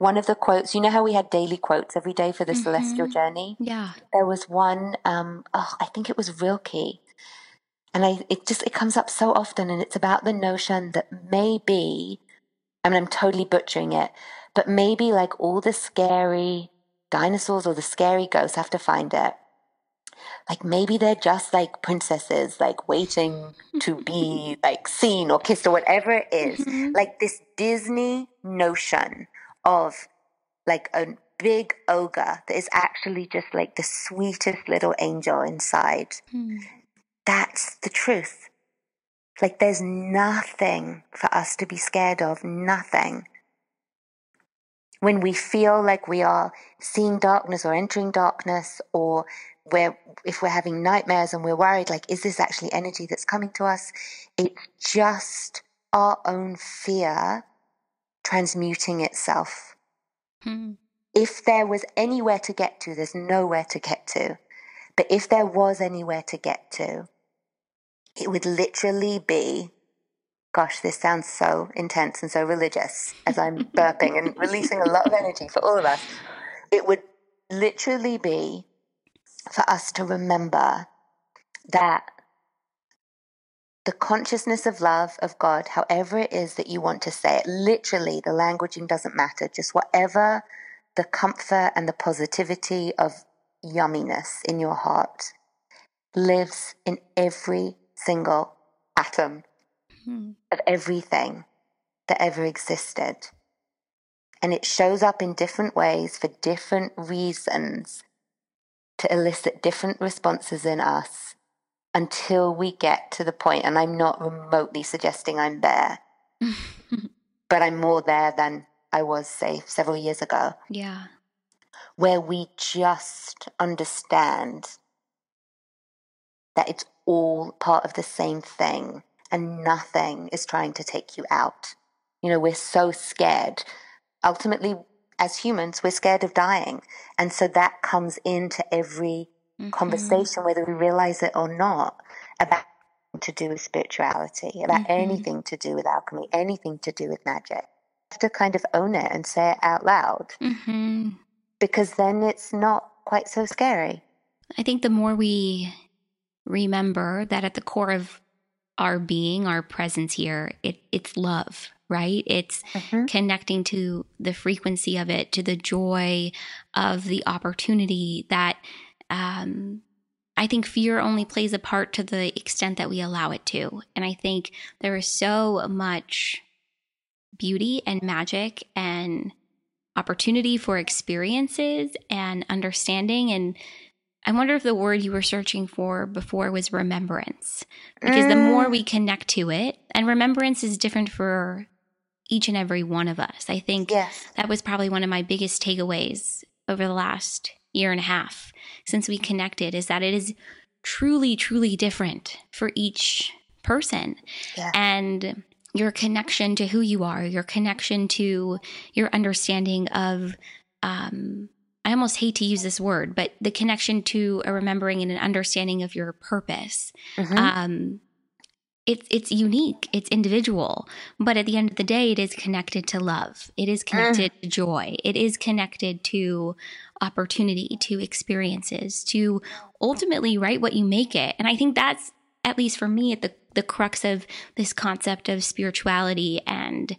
one of the quotes. You know how we had daily quotes every day for the celestial Mhm. journey? Yeah. There was one, um, oh, I think it was Rilke, And I, it just, it comes up so often and it's about the notion that maybe, I mean, I'm totally butchering it, but maybe like all the scary dinosaurs or the scary ghosts have to find it. Like maybe they're just like princesses, like waiting to be like seen or kissed or whatever it is. Mhm. Like this Disney notion of like a big ogre that is actually just like the sweetest little angel inside. Hmm. That's the truth. Like there's nothing for us to be scared of, nothing. When we feel like we are seeing darkness or entering darkness, or where if we're having nightmares and we're worried, like, is this actually energy that's coming to us? It's just our own fear transmuting itself. Hmm. If there was anywhere to get to, there's nowhere to get to. But if there was anywhere to get to, it would literally be gosh, this sounds so intense and so religious as I'm burping and releasing a lot of energy for all of us. It would literally be for us to remember that the consciousness of love of God, however it is that you want to say it, literally the languaging doesn't matter, just whatever the comfort and the positivity of yumminess in your heart lives in every single atom Hmm. of everything that ever existed. And it shows up in different ways for different reasons to elicit different responses in us until we get to the point, and I'm not remotely suggesting I'm there, but I'm more there than I was, say, several years ago, yeah. where we just understand that it's all part of the same thing and nothing is trying to take you out. You know, we're so scared. Ultimately, as humans, we're scared of dying. And so that comes into every Mhm. conversation, whether we realize it or not, about to do with spirituality, about Mhm. anything to do with alchemy, anything to do with magic. You have to kind of own it and say it out loud Mhm. because then it's not quite so scary. I think the more we remember that at the core of our being, our presence here, it, it's love, right? It's Mhm. connecting to the frequency of it, to the joy of the opportunity that um, I think fear only plays a part to the extent that we allow it to. And I think there is so much beauty and magic and opportunity for experiences and understanding. And I wonder if the word you were searching for before was remembrance. Because the more Mm. we connect to it, and remembrance is different for each and every one of us. I think Yes. that was probably one of my biggest takeaways over the last year and a half since we connected is that it is truly, truly different for each person. Yeah. And your connection to who you are, your connection to your understanding of, um, I almost hate to use this word, but the connection to a remembering and an understanding of your purpose Mhm. um, it's it's unique, it's individual, but at the end of the day, it is connected to love. It is connected to joy. It is connected to opportunity, to experiences, to ultimately write what you make it. And I think that's at least for me at the the crux of this concept of spirituality and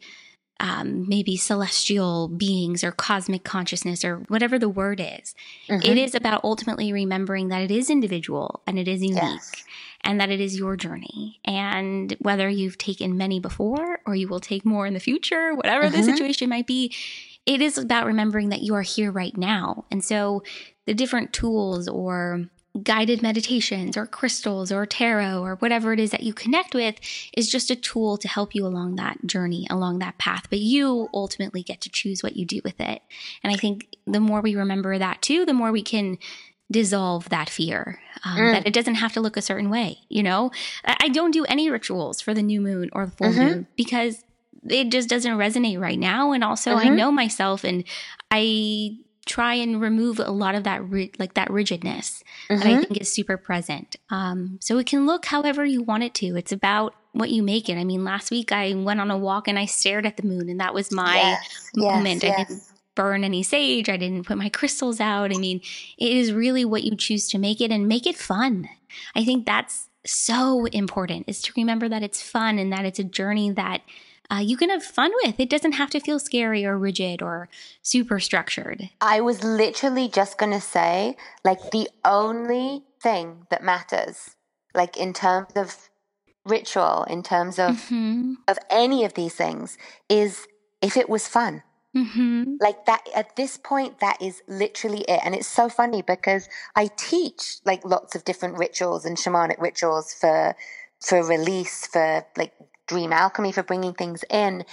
um, maybe celestial beings or cosmic consciousness or whatever the word is. Mhm. It is about ultimately remembering that it is individual and it is unique Yes. and that it is your journey. And whether you've taken many before or you will take more in the future, whatever the Mhm. situation might be, it is about remembering that you are here right now. And so the different tools or guided meditations or crystals or tarot or whatever it is that you connect with is just a tool to help you along that journey, along that path. But you ultimately get to choose what you do with it. And I think the more we remember that too, the more we can dissolve that fear um, Mm. that it doesn't have to look a certain way. You know, I don't do any rituals for the new moon or the full Mhm. moon because it just doesn't resonate right now. And also, I Mhm. know myself and I try and remove a lot of that ri- like that rigidness that I Mhm. think is super present. Um, so it can look however you want it to. It's about what you make it. I mean, last week I went on a walk and I stared at the moon, and that was my Yes, yes, moment. I yes. didn't burn any sage. I didn't put my crystals out. I mean, it is really what you choose to make it and make it fun. I think that's so important is to remember that it's fun and that it's a journey that uh, you can have fun with. It doesn't have to feel scary or rigid or super structured. I was literally just going to say, like, the only thing that matters, like, in terms of ritual, in terms of Mm-hmm. of any of these things, is if it was fun. Mm-hmm. Like that at this point, that is literally it. And it's so funny because I teach like lots of different rituals and shamanic rituals for for release, for like dream alchemy, for bringing things in.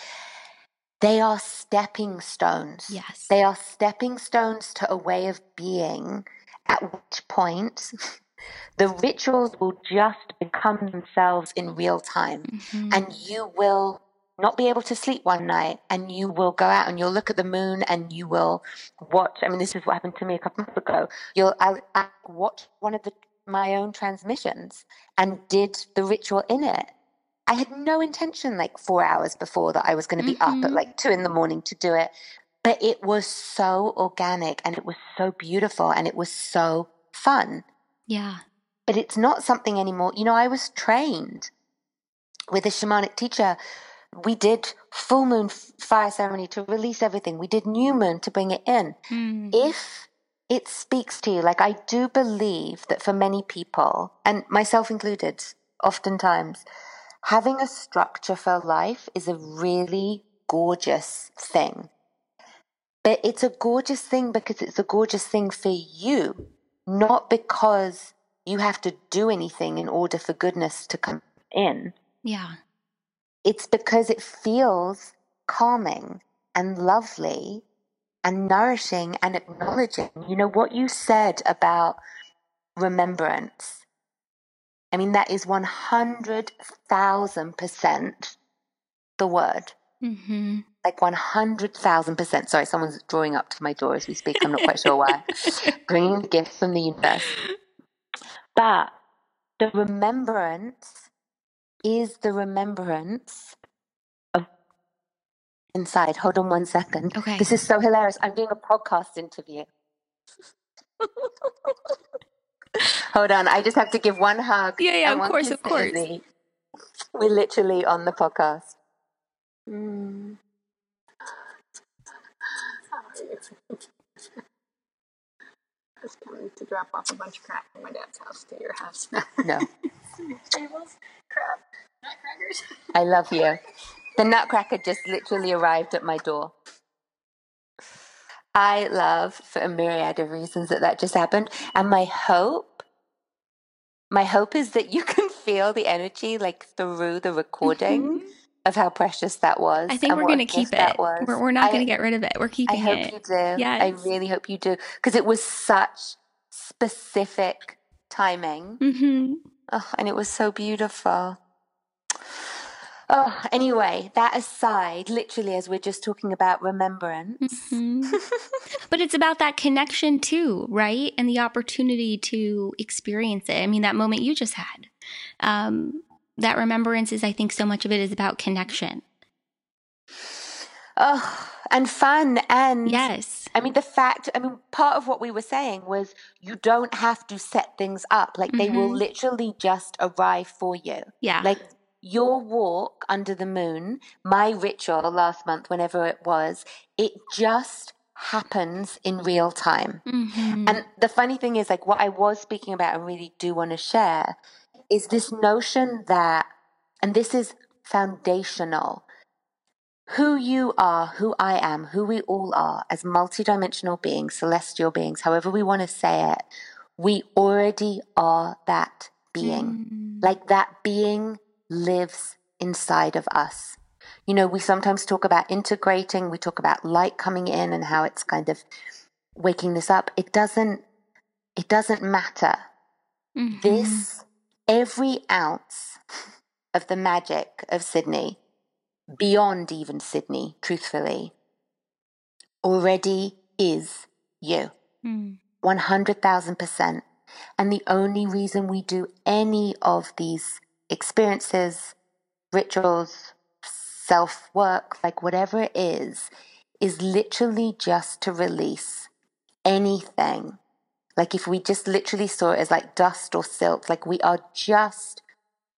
They are stepping stones. Yes. They are stepping stones to a way of being, at which point the rituals will just become themselves in real time. Mhm. And you will not be able to sleep one night, and you will go out and you'll look at the moon and you will watch. I mean, this is what happened to me a couple months ago. You'll I, I watch one of the, my own transmissions and did the ritual in it. I had no intention like four hours before that I was going to be up at Mhm. like two in the morning to do it. But it was so organic and it was so beautiful and it was so fun. yeah. But it's not something anymore. You know, I was trained with a shamanic teacher. We did full moon fire ceremony to release everything. We did new moon to bring it in. Mm. If it speaks to you, like I do believe that for many people, and myself included, oftentimes, having a structure for life is a really gorgeous thing. But it's a gorgeous thing because it's a gorgeous thing for you, not because you have to do anything in order for goodness to come in. Yeah. It's because it feels calming and lovely and nourishing and acknowledging. You know, what you said about remembrance. I mean, that is 100,000% the word. Mm-hmm. Like 100,000%. Sorry, someone's drawing up to my door as we speak. I'm not quite sure why. Bringing gifts from the universe. But the remembrance is the remembrance of inside. Hold on one second. Okay. This is so hilarious. I'm doing a podcast interview. Hold on. I just have to give one hug. Yeah, yeah, of course, of course. We're literally on the podcast. Mm. Just coming to drop off a bunch of crap from my dad's house to your house. No, Tables, crap, nutcrackers. I love you. The Nutcracker just literally arrived at my door. I love, for a myriad of reasons, that that just happened. And my hope, my hope is that you can feel the energy like through the recording of how precious that was. Mm-hmm. I think we're going to keep it. was. We're, we're not going to get rid of it. We're keeping it. I hope it. you do. I really hope you do. Because it was such specific timing. Mm-hmm. Oh, and it was so beautiful. Oh, anyway, that aside, literally, as we're just talking about remembrance, Mhm. but it's about that connection too, right? And the opportunity to experience it. I mean, that moment you just had. Um, that remembrance is, I think, so much of it is about connection. oh, and fun. And Yes. I mean, the fact, I mean, part of what we were saying was you don't have to set things up. Like, they will Mhm. literally just arrive for you. Yeah. Like your walk under the moon, my ritual last month, whenever it was, it just happens in real time. Mhm. And the funny thing is, like, what I was speaking about and really do want to share is this notion that, and this is foundational, who you are, who I am, who we all are as multidimensional beings, celestial beings, however we want to say it, we already are that being. Mm. Like that being lives inside of us. You know, we sometimes talk about integrating, we talk about light coming in and how it's kind of waking this up. It doesn't it doesn't matter. Mhm. This every ounce of the magic of Sydney, beyond even Sydney, truthfully, already is you. Mm. 100,000%. And the only reason we do any of these experiences, rituals, self work, like whatever it is, is literally just to release anything. Like if we just literally saw it as like dust or silt, like we are just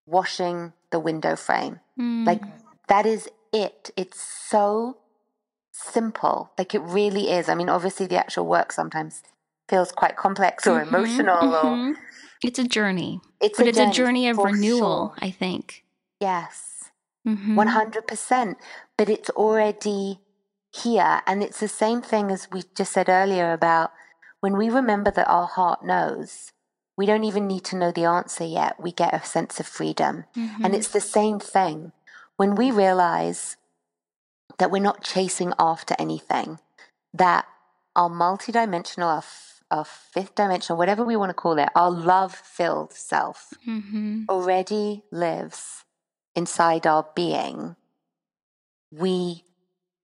washing the window frame. Mm. Like that is it. It's so simple. Like it really is. I mean, obviously the actual work sometimes feels quite complex or Mhm, emotional or mhm. It's a journey. it's But a it's a journey of renewal, sure. I think. Yes. Mhm. 100%. But it's already here. And it's the same thing as we just said earlier about when we remember that our heart knows, we don't even need to know the answer yet. We get a sense of freedom. And Mhm. it's the same thing when we realize that we're not chasing after anything, that our multidimensional, our, our fifth dimensional, whatever we want to call it, our love filled self Mhm. already lives inside our being, we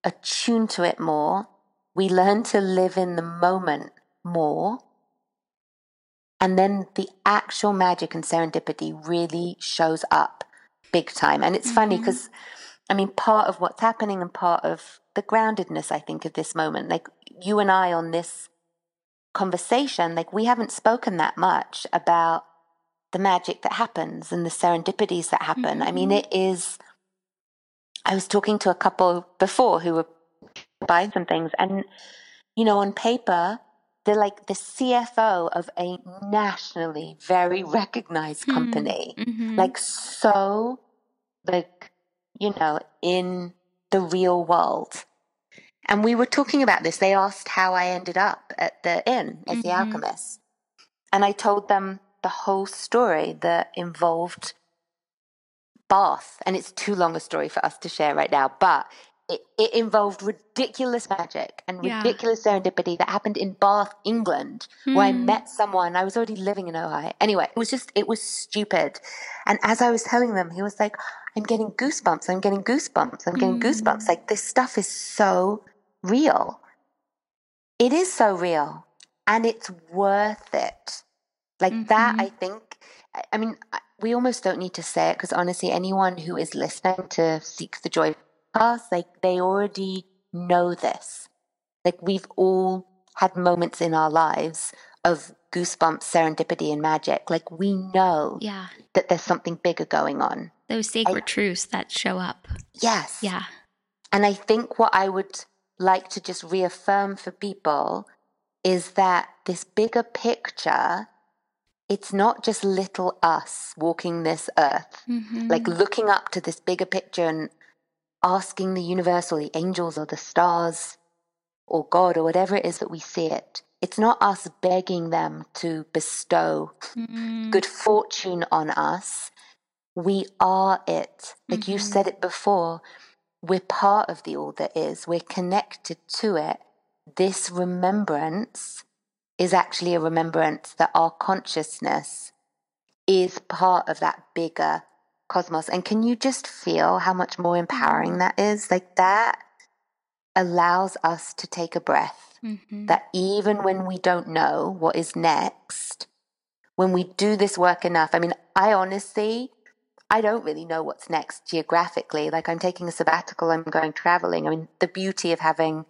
attune to it more. We learn to live in the moment more. And then the actual magic and serendipity really shows up big time. And it's funny Mhm. because, I mean, part of what's happening and part of the groundedness, I think, of this moment, like you and I on this conversation, like we haven't spoken that much about the magic that happens and the serendipities that happen. I mean, Mhm. it is. I was talking to a couple before who were buying some things, and you know, on paper, they're like the CFO of a nationally very recognized Hmm. company, Mhm. like so, like you know, in the real world. And we were talking about this. They asked how I ended up at the inn as the Mhm. alchemist. And I told them the whole story that involved Bath. And it's too long a story for us to share right now, but it, it involved ridiculous magic and Yeah. ridiculous serendipity that happened in Bath, England, where I Hmm. met someone. I was already living in Ohio. Anyway, it was just, it was stupid. And as I was telling them, he was like, I'm getting goosebumps. I'm getting goosebumps. I'm getting Mm. goosebumps. Like, this stuff is so real. It is so real. And it's worth it. Like that, Mhm. I think. I- I mean, we almost don't need to say it because honestly, anyone who is listening to Seek the Joy podcast, like they already know this. Like we've all had moments in our lives of goosebumps, serendipity, and magic. Like we know Yeah. that there's something bigger going on. Those sacred truths that show up. Yes. Yeah. And I think what I would like to just reaffirm for people is that this bigger picture, it's not just little us walking this earth, Mhm. like looking up to this bigger picture and asking the universe or the angels or the stars or God or whatever it is that we see it. It's not us begging them to bestow Mm. good fortune on us. We are it. Like you Mhm. said it before, we're part of the all that is, we're connected to it. This remembrance is actually a remembrance that our consciousness is part of that bigger cosmos. And can you just feel how much more empowering that is? Like that allows us to take a breath Mhm. that even when we don't know what is next, when we do this work enough, I mean, I honestly, I don't really know what's next geographically. Like, I'm taking a sabbatical, I'm going traveling. I mean, the beauty of having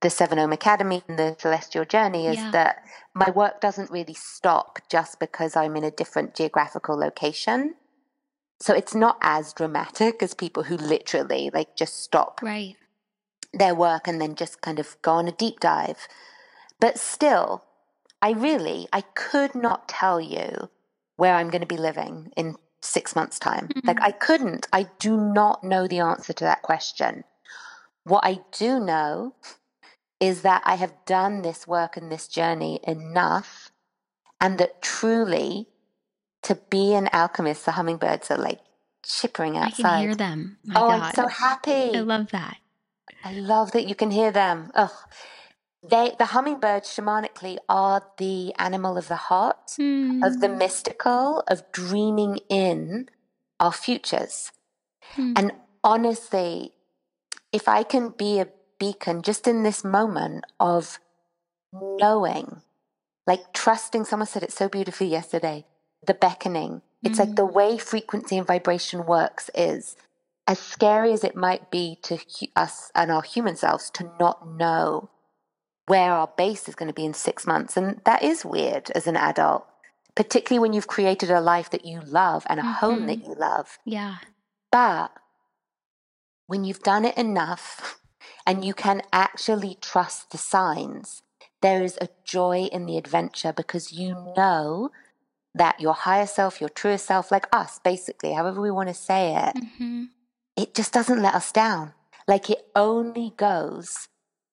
the Seven Ohm Academy and the Celestial Journey is Yeah. that my work doesn't really stop just because I'm in a different geographical location. So it's not as dramatic as people who literally like just stop Right. their work and then just kind of go on a deep dive. But still, I really, I could not tell you where I'm going to be living in six months' time. Like, mm-hmm. I couldn't. I do not know the answer to that question. What I do know is that I have done this work and this journey enough, and that truly, to be an alchemist, the hummingbirds are like chippering outside. I can hear them. My oh, God. I'm so happy. I love that. I love that you can hear them. Ugh. They, the hummingbirds, shamanically, are the animal of the heart, of the Mm. mystical, of dreaming in our futures. Hmm. And honestly, if I can be a beacon just in this moment of knowing, like trusting, someone said it so beautifully yesterday, the beckoning. It's like the way frequency and vibration works is as scary as it might be to us and our human selves to not know where our base is going to be in six months. And that is weird as an adult, particularly when you've created a life that you love and a mm-hmm. home that you love. Yeah. But when you've done it enough and you can actually trust the signs, there is a joy in the adventure because you know that your higher self, your truer self, like us, basically, however we want to say it, mm-hmm. it just doesn't let us down. Like it only goes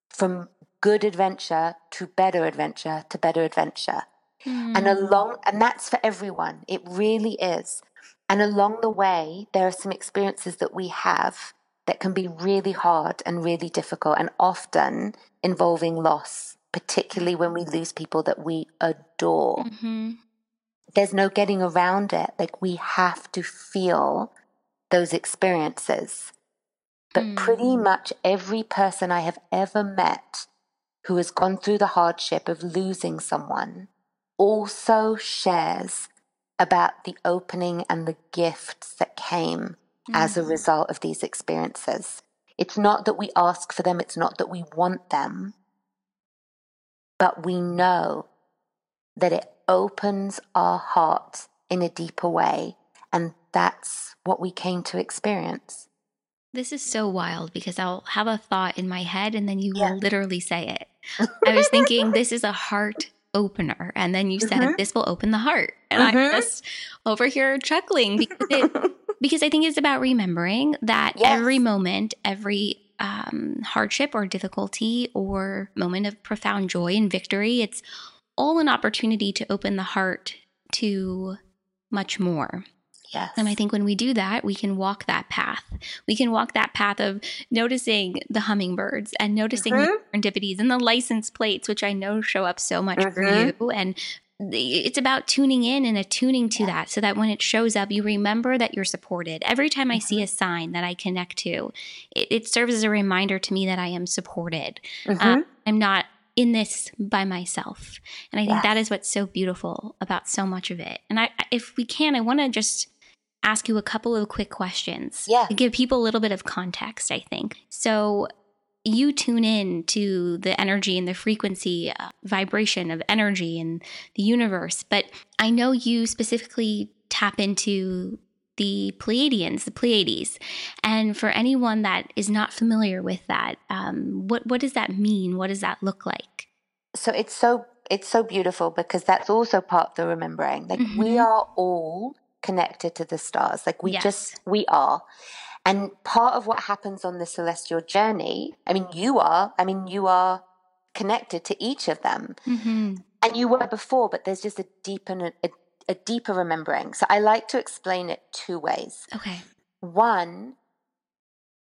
from good adventure to better adventure to better adventure. Mm. And along, and that's for everyone. It really is. And along the way, there are some experiences that we have that can be really hard and really difficult and often involving loss, particularly when we lose people that we adore. Mm-hmm. There's no getting around it. Like we have to feel those experiences. But mm. pretty much every person I have ever met who has gone through the hardship of losing someone also shares about the opening and the gifts that came mm-hmm. as a mm. result of these experiences. It's not that we ask for them, it's not that we want them, but we know that it opens our hearts in a deeper way. And that's what we came to experience. This is so wild because I'll have a thought in my head and then you yeah. will literally say it. I was thinking this is a heart opener. And then you said mm-hmm. this will open the heart. And mm-hmm. I'm just over here chuckling because it, because I think it's about remembering that yes. every moment, every um, hardship or difficulty or moment of profound joy and victory, it's all an opportunity to open the heart to much more. Yes. And I think when we do that, we can walk that path. We can walk that path of noticing the hummingbirds and noticing mm-hmm. the serendipities and the license plates, which I know show up so much mm-hmm. for you. And it's about tuning in and attuning to yeah. that so that when it shows up, you remember that you're supported. Every time I see mm-hmm. a sign that I connect to, it, it, serves as a reminder to me that I am supported. Mm-hmm. Um, I'm not in this by myself. And I think yes. that is what's so beautiful about so much of it. And I, if we can, I want to just ask you a couple of quick questions yeah. to give people a little bit of context, I think. So you tune in to the energy and the frequency uh, vibration of energy in the universe, but I know you specifically tap into the Pleiadians, the Pleiades. And for anyone that is not familiar with that, um, what what does that mean? What does that look like? So it's so it's so beautiful because that's also part of the remembering. Like mm-hmm. we are all connected to the stars. Like we yes. just, we are. And part of what happens on the celestial journey, I mean, you are, I mean, you are connected to each of them. Mm-hmm. And you were before, but there's just a deeper, a, a deeper remembering. So I like to explain it two ways. Okay. One,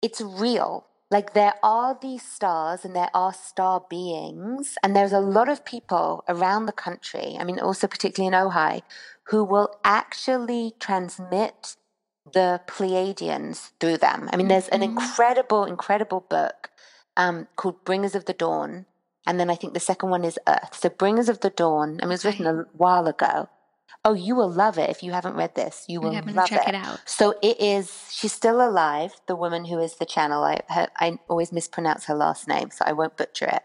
it's real. Like there are these stars and there are star beings, and there's a lot of people around the country, I mean, also particularly in Ojai, who will actually transmit the Pleiadians through them. I mean, there's an mm-hmm. incredible, incredible book um, called Bringers of the Dawn. And then I think the second one is Earth. So Bringers of the Dawn, I mean, it was written a while ago. Oh, you will love it if you haven't read this. You will love check it. it out. So it is. She's still alive. The woman who is the channel. I her, I always mispronounce her last name, so I won't butcher it.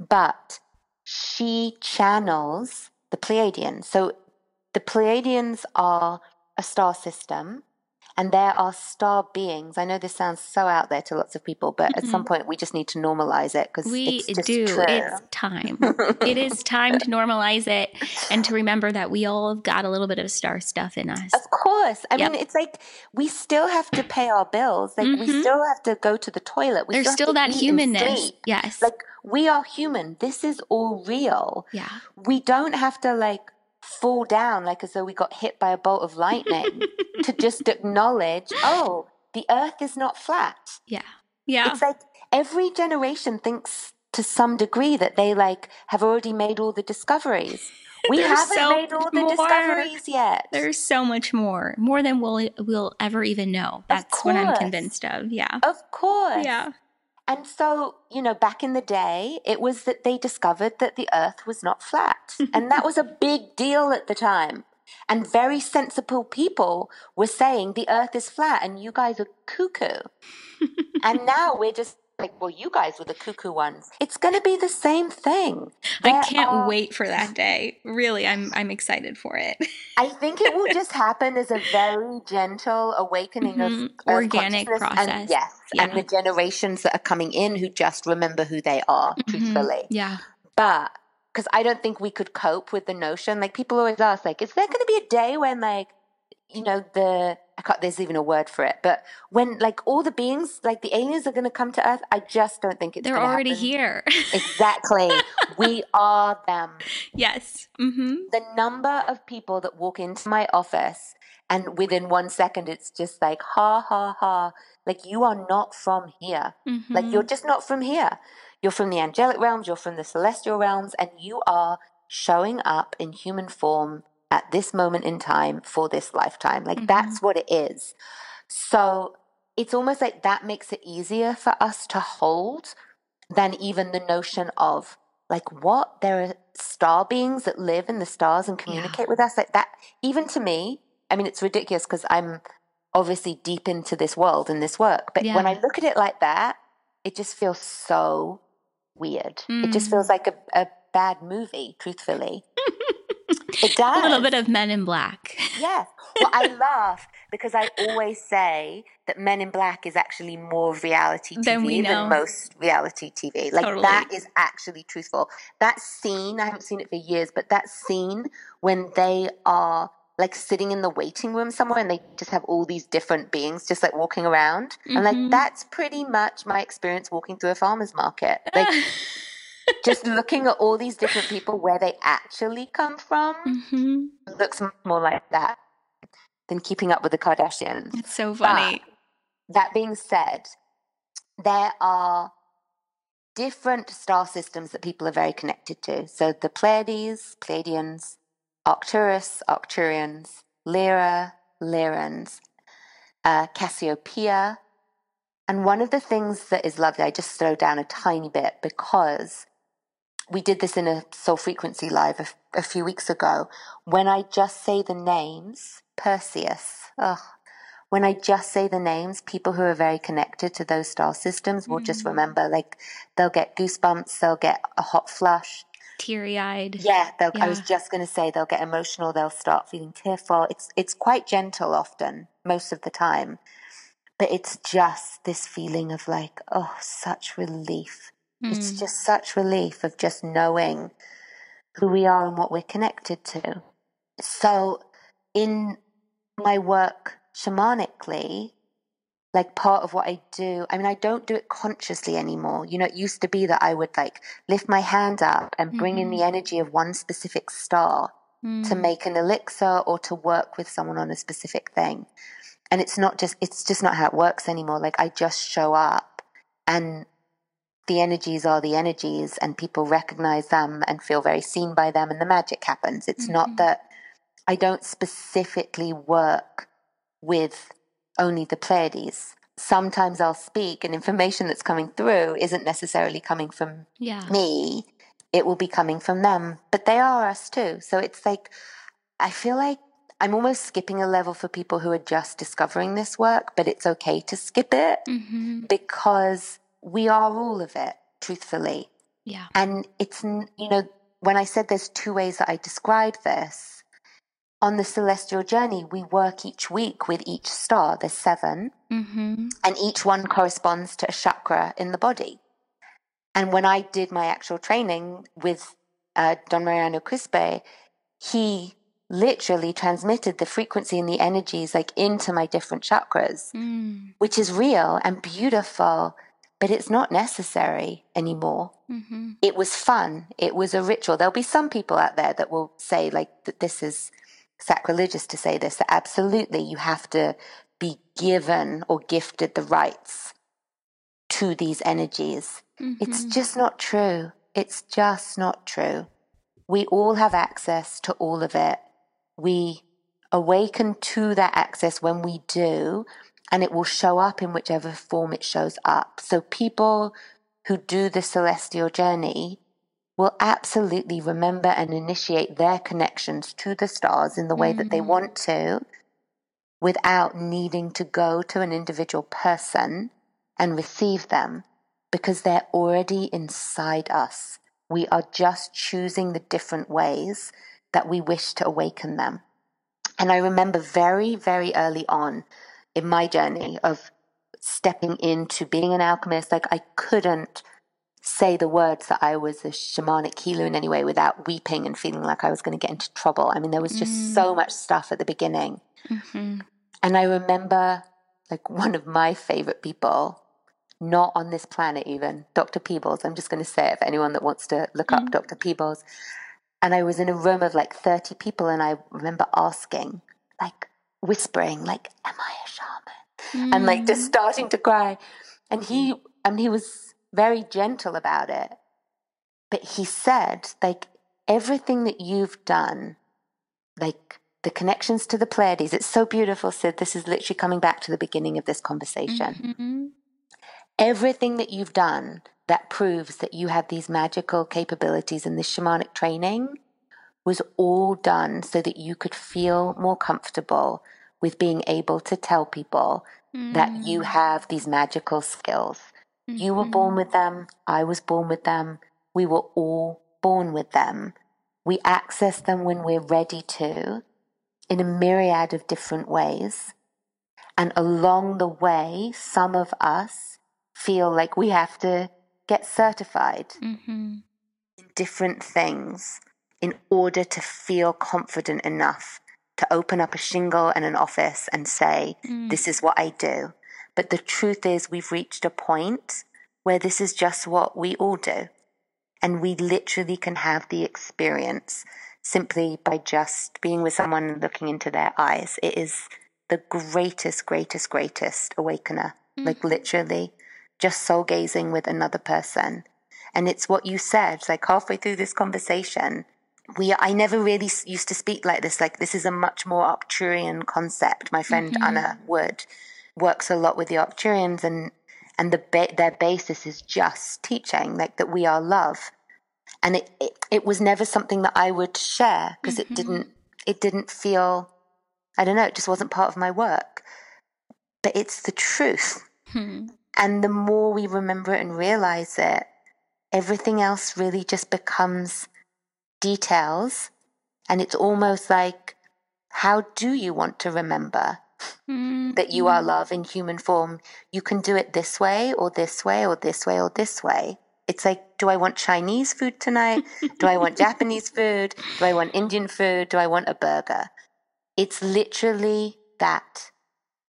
But she channels the Pleiadians. So the Pleiadians are a star system and there are star beings. I know this sounds so out there to lots of people, but mm-hmm. at some mm-hmm. point we just need to normalize it because we it's do. True. It's time. it is time to normalize it and to remember that we all have got a little bit of star stuff in us. Of course. I yep. mean, it's like we still have to pay our bills. Like mm-hmm. we still have to go to the toilet. We There's still, still that humanness. Yes. Like we are human. This is all real. Yeah. We don't have to like fall down like as though we got hit by a bolt of lightning to just acknowledge, oh, the earth is not flat. Yeah. Yeah. It's like every generation thinks to some degree that they like have already made all the discoveries. We haven't so made all the more. discoveries yet. There's so much more, more than we'll we'll ever even know. That's what I'm convinced of. Yeah, of course. Yeah, and so, you know, back in the day, it was that they discovered that the earth was not flat. and that was a big deal at the time. And very sensible people were saying the earth is flat and you guys are cuckoo. and now we're just like, well, you guys were the cuckoo ones. It's going to be the same thing. I There can't are- wait for that day. Really, I'm I'm excited for it. I think it will just happen as a very gentle awakening of, Mhm. of Organic consciousness And, process. yes, and the generations that are coming in who just remember who they are, Mhm. truthfully. Yeah. But because I don't think we could cope with the notion, like people always ask, like, is there going to be a day when, like, you know, the I can't, there's even a word for it, but when like all the beings, like the aliens, are going to come to Earth, I just don't think it's. They're already happen. here. Exactly, we are them. yes. Mm-hmm. The number of people that walk into my office and within one second, it's just like ha ha ha, like you are not from here. mm-hmm. Like you're just not from here. You're from the angelic realms, you're from the celestial realms, and you are showing up in human form at this moment in time for this lifetime. Like Mhm. that's what it is. So it's almost like that makes it easier for us to hold than even the notion of like what there are star beings that live in the stars and communicate with us like that even to me i mean it's ridiculous because i'm obviously deep into this world and this work but when i look at it like that it just feels so weird it just Mm. feels like a, a bad movie truthfully it does a little bit of Men in Black. Yes. Well, I laugh because I always say that Men in Black is actually more reality TV Than we know. than most reality TV. Like Totally. that is actually truthful. That scene, I haven't seen it for years, but that scene when they are like sitting in the waiting room somewhere and they just have all these different beings just like walking around. And Mhm. like that's pretty much my experience walking through a farmer's market. Like just looking at all these different people where they actually come from hmm looks more like that than keeping up with the Kardashians. It's so funny. That being said, there are different star systems that people are very connected to. So the Pleiades, Pleiadians, Arcturus, Arcturians, Lyra, Lyrans, uh, Cassiopeia. And one of the things that is lovely, I just slow down a tiny bit because we did this in a soul frequency live a, few weeks ago. When I just say the names, Perseus, ugh, when I just say the names, people who are very connected to those star systems will just Mm. remember, like, they'll get goosebumps, they'll get a hot flush. Teary eyed. Yeah, they'll, I was just going to say they'll get emotional, they'll start feeling tearful. It's, it's quite gentle often, most of the time. But it's just this feeling of like, oh, such relief. It's Mm. just such relief of just knowing who we are and what we're connected to. So, in my work shamanically, like part of what I do, I mean, I don't do it consciously anymore. You know, it used to be that I would like lift my hand up and bring in the energy of one specific star to Mm. make an elixir or to work with someone on a specific thing. And it's not just, it's just not how it works anymore. Like I just show up and the energies are the energies and people recognize them and feel very seen by them and the magic happens. It's Mhm. not that I don't specifically work with only the Pleiades. Sometimes I'll speak and information that's coming through isn't necessarily coming from Yeah. me, it will be coming from them. But they are us too. So it's like, I feel like I'm almost skipping a level for people who are just discovering this work, but it's okay to skip it hmm because we are all of it, truthfully. Yeah. And it's, you know, when I said there's two ways that I describe this, on the celestial journey, we work each week with each star. There's seven hmm and each one corresponds to a chakra in the body. And when I did my actual training with uh, Don Mariano Quispe, he literally transmitted the frequency and the energies like into my different chakras, Mm. which is real and beautiful, but it's not necessary anymore. hmm It was fun. It was a ritual. There'll be some people out there that will say like that this is sacrilegious to say this. That absolutely you have to be given or gifted the rights to these energies. It's Mhm. just not true. It's just not true. We all have access to all of it. We awaken to that access when we do, and it will show up in whichever form it shows up. So, people who do the celestial journey will absolutely remember and initiate their connections to the stars in the way that they Mhm. want to without needing to go to an individual person and receive them because they're already inside us. We are just choosing the different ways that we wish to awaken them. And I remember very, very early on in my journey of stepping into being an alchemist, like I couldn't say the words that I was a shamanic healer in any way without weeping and feeling like I was going to get into trouble. I mean, there was just mm. so much stuff at the beginning. Mm-hmm. And I remember like one of my favorite people, not on this planet even, Dr. Peebles. I'm just going to say it for anyone that wants to look mm. up Dr. Peebles. And I was in a room of like 30 people, and I remember asking, like whispering, like, "Am I a shaman?" Mm. And like just mm. starting to cry. And he, and he was very gentle about it, but he said, like, everything that you've done, like the connections to the Pleiades. It's so beautiful, Sid. This is literally coming back to the beginning of this conversation. Mm-hmm. Everything that you've done that proves that you have these magical capabilities and this shamanic training was all done so that you could feel more comfortable with being able to tell people mm-hmm. that you mm. have these magical skills. Mm-hmm. You were born mm-hmm. with them. I was born with them. We were all born with them. We access them when we're ready to in a myriad of different ways. And along the way, some of us feel like we have to get certified mm-hmm. in different things in order to feel confident enough to open up a shingle and an office and say, mm. This is what I do. But the truth is, we've reached a point where this is just what we all do. And we literally can have the experience simply by just being with someone and looking into their eyes. It is the greatest, greatest, greatest awakener. Mm-hmm. Like literally, just soul gazing with another person. And it's what you said, like halfway through this conversation. We, I never really used to speak like this. Like this is a much more Arcturian concept. My friend mm-hmm. Anna Wood works a lot with the Arcturians and, and the, ba- their basis is just teaching like that we are love and it, it, it was never something that I would share because mm-hmm. it didn't it didn't feel I don't know it just wasn't part of my work but it's the truth hmm. and the more we remember it and realize it everything else really just becomes details and it's almost like how do you want to remember mm-hmm. that you are love in human form you can do it this way or this way or this way or this way it's like, do I want Chinese food tonight? do I want Japanese food? Do I want Indian food? Do I want a burger? It's literally that.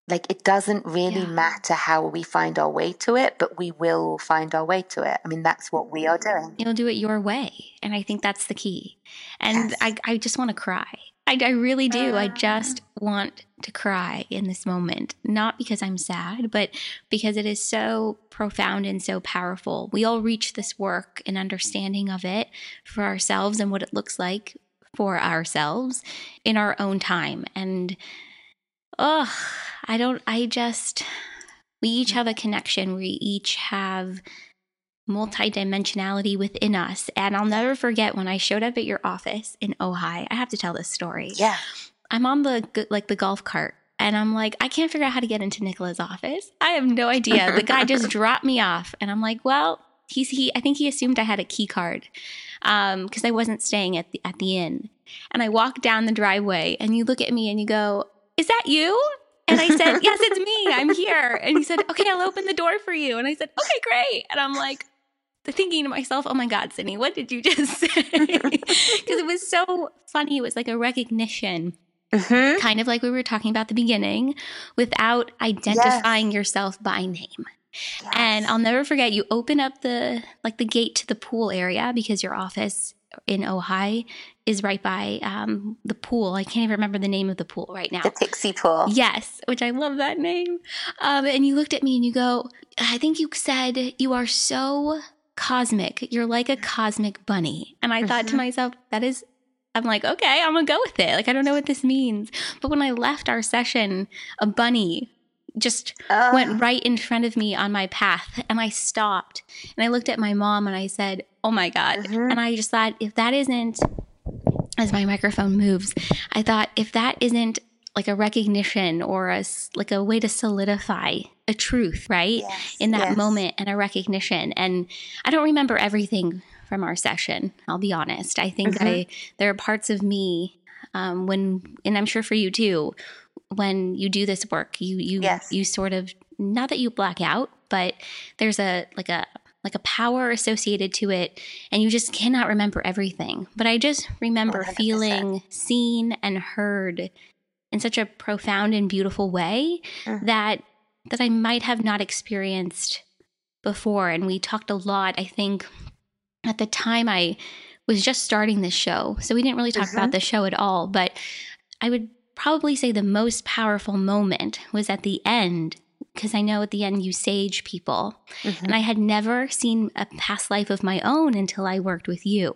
Like, it doesn't really yeah. matter how we find our way to it, but we will find our way to it. I mean, that's what we are doing. You'll do it your way. And I think that's the key. And yes. I, I just want to cry. I, I really do. I ah. just want to cry in this moment, not because I'm sad, but because it is so profound and so powerful. We all reach this work and understanding of it for ourselves and what it looks like for ourselves in our own time. And oh, I don't, I just, we each have a connection. We each have multidimensionality within us. And I'll never forget when I showed up at your office in Ojai. I have to tell this story. Yeah. I'm on the like the golf cart and I'm like, I can't figure out how to get into Nicola's office. I have no idea. The guy just dropped me off and I'm like, well, he's he I think he assumed I had a key card. Um, because I wasn't staying at the at the inn. And I walk down the driveway and you look at me and you go, Is that you? And I said, Yes, it's me. I'm here. And he said, Okay, I'll open the door for you. And I said, Okay, great. And I'm like, thinking to myself, oh my God, Sydney, what did you just say? Because it was so funny. It was like a recognition. Mm-hmm. Kind of like we were talking about the beginning, without identifying yes. yourself by name. Yes. And I'll never forget you open up the like the gate to the pool area because your office in Ojai is right by um, the pool. I can't even remember the name of the pool right now. The Pixie Pool. Yes, which I love that name. Um, and you looked at me and you go, I think you said you are so cosmic. You're like a cosmic bunny. And I mm-hmm. thought to mm-hmm. myself, that is, I'm like, okay, I'm gonna go with it. Like, I don't know what this means. But when I left our session, a bunny just uh. went right in front of me on my path and I stopped and I looked at my mom and I said, oh my God. Mm-hmm. And I just thought, if that isn't, as my microphone moves, I thought, if that isn't like a recognition or a like a way to solidify a truth, right? Yes, In that yes. moment and a recognition. And I don't remember everything from our session. I'll be honest. I think Mhm. I there are parts of me um, when, and I'm sure for you too, when you do this work, you you Yes. you sort of not that you black out, but there's a like a like a power associated to it and you just cannot remember everything but i just remember 100%. feeling seen and heard in such a profound and beautiful way Mhm. that that i might have not experienced before and we talked a lot i think at the time i was just starting this show so we didn't really talk about the show at all but i would probably say the most powerful moment was at the end because i know at the end you sage people Mhm. and I had never seen a past life of my own until I worked with you.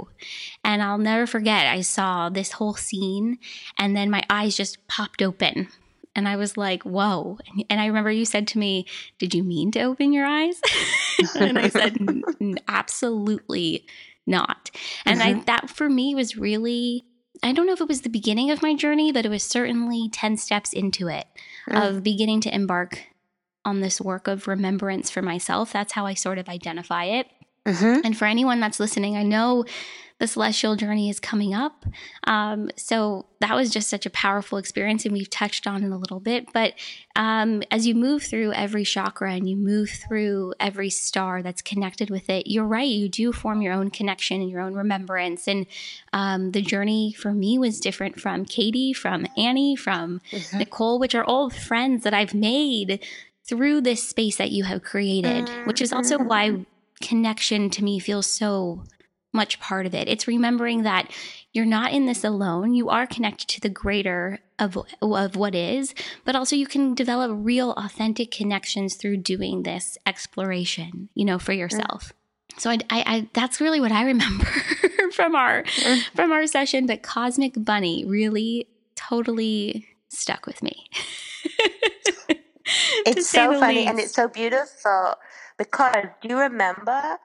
And I'll never forget, I saw this whole scene, and then my eyes just popped open. And I was like, whoa. And I remember you said to me, Did you mean to open your eyes? and I said, "N- n- Absolutely not. And I, that for me was really, I don't know if it was the beginning of my journey, but it was certainly 10 steps into it Mm. of beginning to embark on this work of remembrance for myself. That's how I sort of identify it. Mhm. And for anyone that's listening, I know the celestial journey is coming up. Um, so that was just such a powerful experience, and we've touched on it a little bit. But um, as you move through every chakra and you move through every star that's connected with it, you're right. You do form your own connection and your own remembrance. And um, the journey for me was different from Katie, from Annie, from Nicole, which are all friends that I've made through this space that you have created, which is also mm-hmm. why connection to me feels so much part of it. It's remembering that you're not in this alone. You are connected to the greater of, of what is, but also you can develop real, authentic connections through doing this exploration, you know, for mm-hmm. yourself. So I, I, I that's really what I remember from our mm-hmm. from our session. But Cosmic Bunny really totally stuck with me. It's so funny and it's so beautiful because do you remember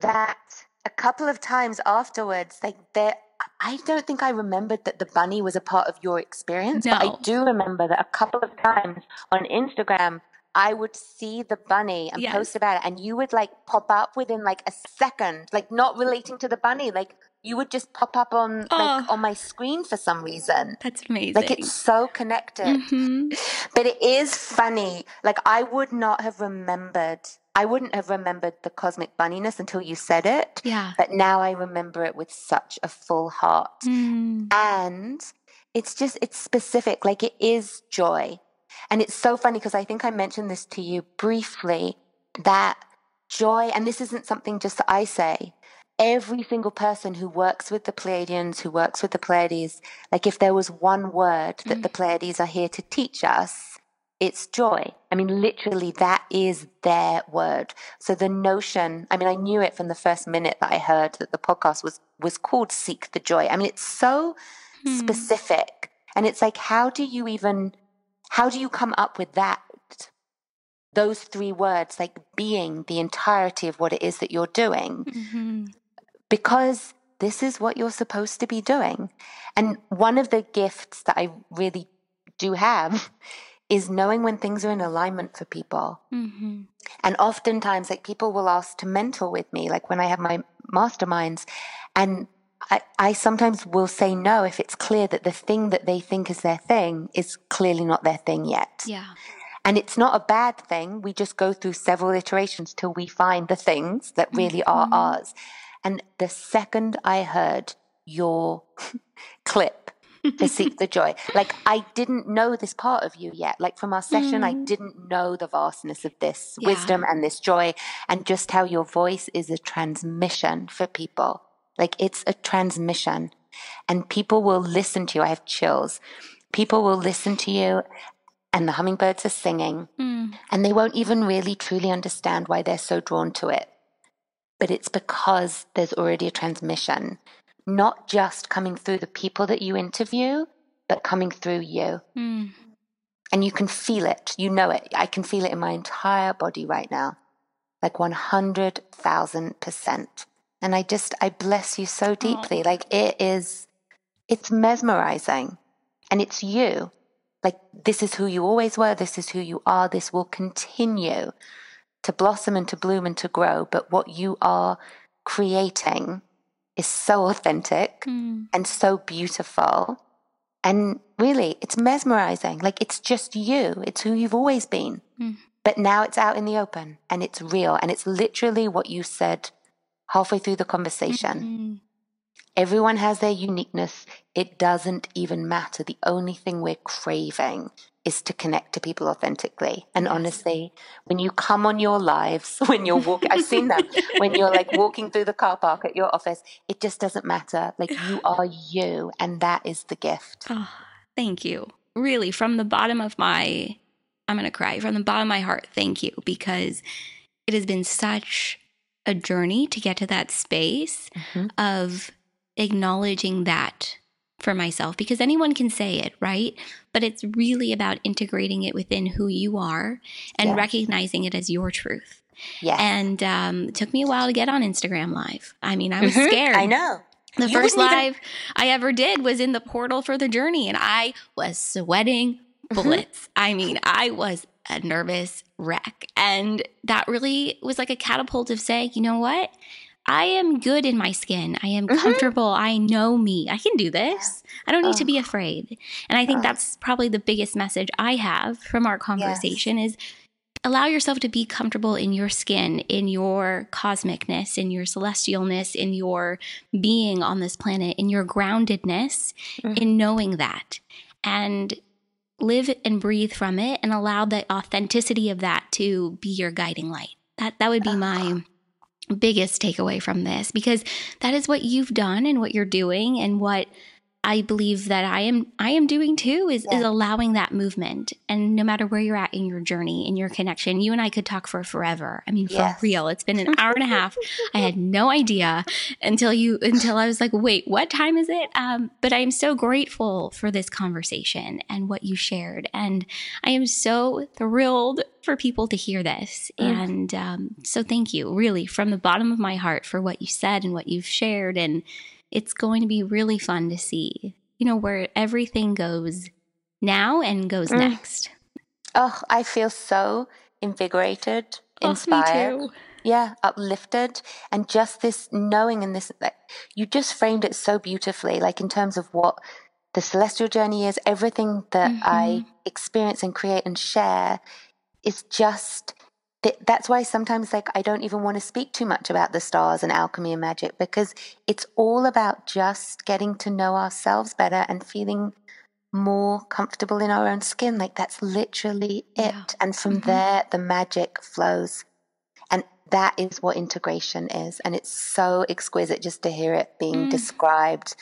that a couple of times afterwards, like there, I don't think I remembered that the bunny was a part of your experience, but I do remember that a couple of times on Instagram, I would see the bunny and Yes. post about it, and you would like pop up within like a second, like not relating to the bunny, like you would just pop up on like Oh. on my screen for some reason. That's amazing. Like it's so connected. Mhm. But it is funny. Like I would not have remembered. I wouldn't have remembered the cosmic bunniness until you said it. Yeah. But now I remember it with such a full heart. Mm. And it's just it's specific. Like it is joy. And it's so funny because I think I mentioned this to you briefly that joy, and this isn't something just that I say, every single person who works with the Pleiadians, who works with the Pleiades, like if there was one word that the mm. Pleiades are here to teach us, it's joy. I mean, literally, that is their word. So the notion, I mean, I knew it from the first minute that I heard that the podcast was was called Seek the Joy. I mean, it's so hmm. specific. And it's like, how do you even how do you come up with that? Those three words, like being the entirety of what it is that you're doing Mhm. because this is what you're supposed to be doing. And one of the gifts that I really do have is knowing when things are in alignment for people. Mhm. And oftentimes, like people will ask to mentor with me, like when I have my masterminds, and I, I sometimes will say no if it's clear that the thing that they think is their thing is clearly not their thing yet. Yeah. And it's not a bad thing. We just go through several iterations till we find the things that mm-hmm. really are mm-hmm. ours. And the second I heard your clip to seek the joy, like I didn't know this part of you yet. Like from our session, I mm-hmm. didn't know the vastness of this Yeah. wisdom and this joy, and just how your voice is a transmission for people. Like it's a transmission, and people will listen to you. I have chills. People will listen to you and the hummingbirds are singing, Mm. and they won't even really truly understand why they're so drawn to it. But it's because there's already a transmission, not just coming through the people that you interview, but coming through you. Mm. And you can feel it. You know it. I can feel it in my entire body right now, like 100,000%. And I just, I bless you so deeply. Like it is, it's mesmerizing and it's you. like this is who you always were, this is who you are, this will continue to blossom and to bloom and to grow. But what you are creating is so authentic Mm. and so beautiful. And really, it's mesmerizing. Like it's just you, it's who you've always been. Mm. But now it's out in the open and it's real. And it's literally what you said halfway through the conversation. Mm. Everyone has their uniqueness. It doesn't even matter. The only thing we're craving is to connect to people authentically. And honestly, when you come on your lives, when you're walking, I've seen them, when you're like walking through the car park at your office, it just doesn't matter. Like you are you, and that is the gift. Oh, thank you. Really, from the bottom of my, I'm going to cry. From the bottom of my heart, thank you because it has been such a journey to get to that space Mhm. of acknowledging that for myself because anyone can say it, right? But it's really about integrating it within who you are and recognizing it as your truth. Yes. And um, it took me a while to get on Instagram Live. I mean, I was Mhm. scared. I know. The You first wouldn't even- live I ever did was in the portal for the journey, and I was sweating Mm-hmm. bullets. I mean, I was a nervous wreck. And that really was like a catapult of saying, you know what? I am good in my skin. I am Mhm. comfortable. I know me. I can do this. I don't need to be afraid. And I think Ugh. that's probably the biggest message I have from our conversation is allow yourself to be comfortable in your skin, in your cosmicness, in your celestialness, in your being on this planet, in your groundedness, Mhm. in knowing that. And live and breathe from it and allow the authenticity of that to be your guiding light. That that would be ah. my biggest takeaway from this because that is what you've done and what you're doing and what I believe that I am I am doing too is is allowing that movement. And no matter where you're at in your journey in your connection you and I could talk for forever. I mean for Yes. real. It's been an hour and a half. I had no idea until you until I was like wait what time is it? Um but I am so grateful for this conversation and what you shared. And I am so thrilled for people to hear this. Mm. and um so thank you really from the bottom of my heart for what you said and what you've shared. And it's going to be really fun to see, you know, where everything goes now and goes Mm. next. Oh, I feel so invigorated, inspired. Oh, too. Yeah, uplifted. And just this knowing and this, like, you just framed it so beautifully, like in terms of what the celestial journey is, everything that I experience and create and share is just. Th- That's why sometimes, like, I don't even want to speak too much about the stars and alchemy and magic because it's all about just getting to know ourselves better and feeling more comfortable in our own skin. Like, that's literally it. Yeah. And from Mhm. there, the magic flows. And that is what integration is. And it's so exquisite just to hear it being Mm. described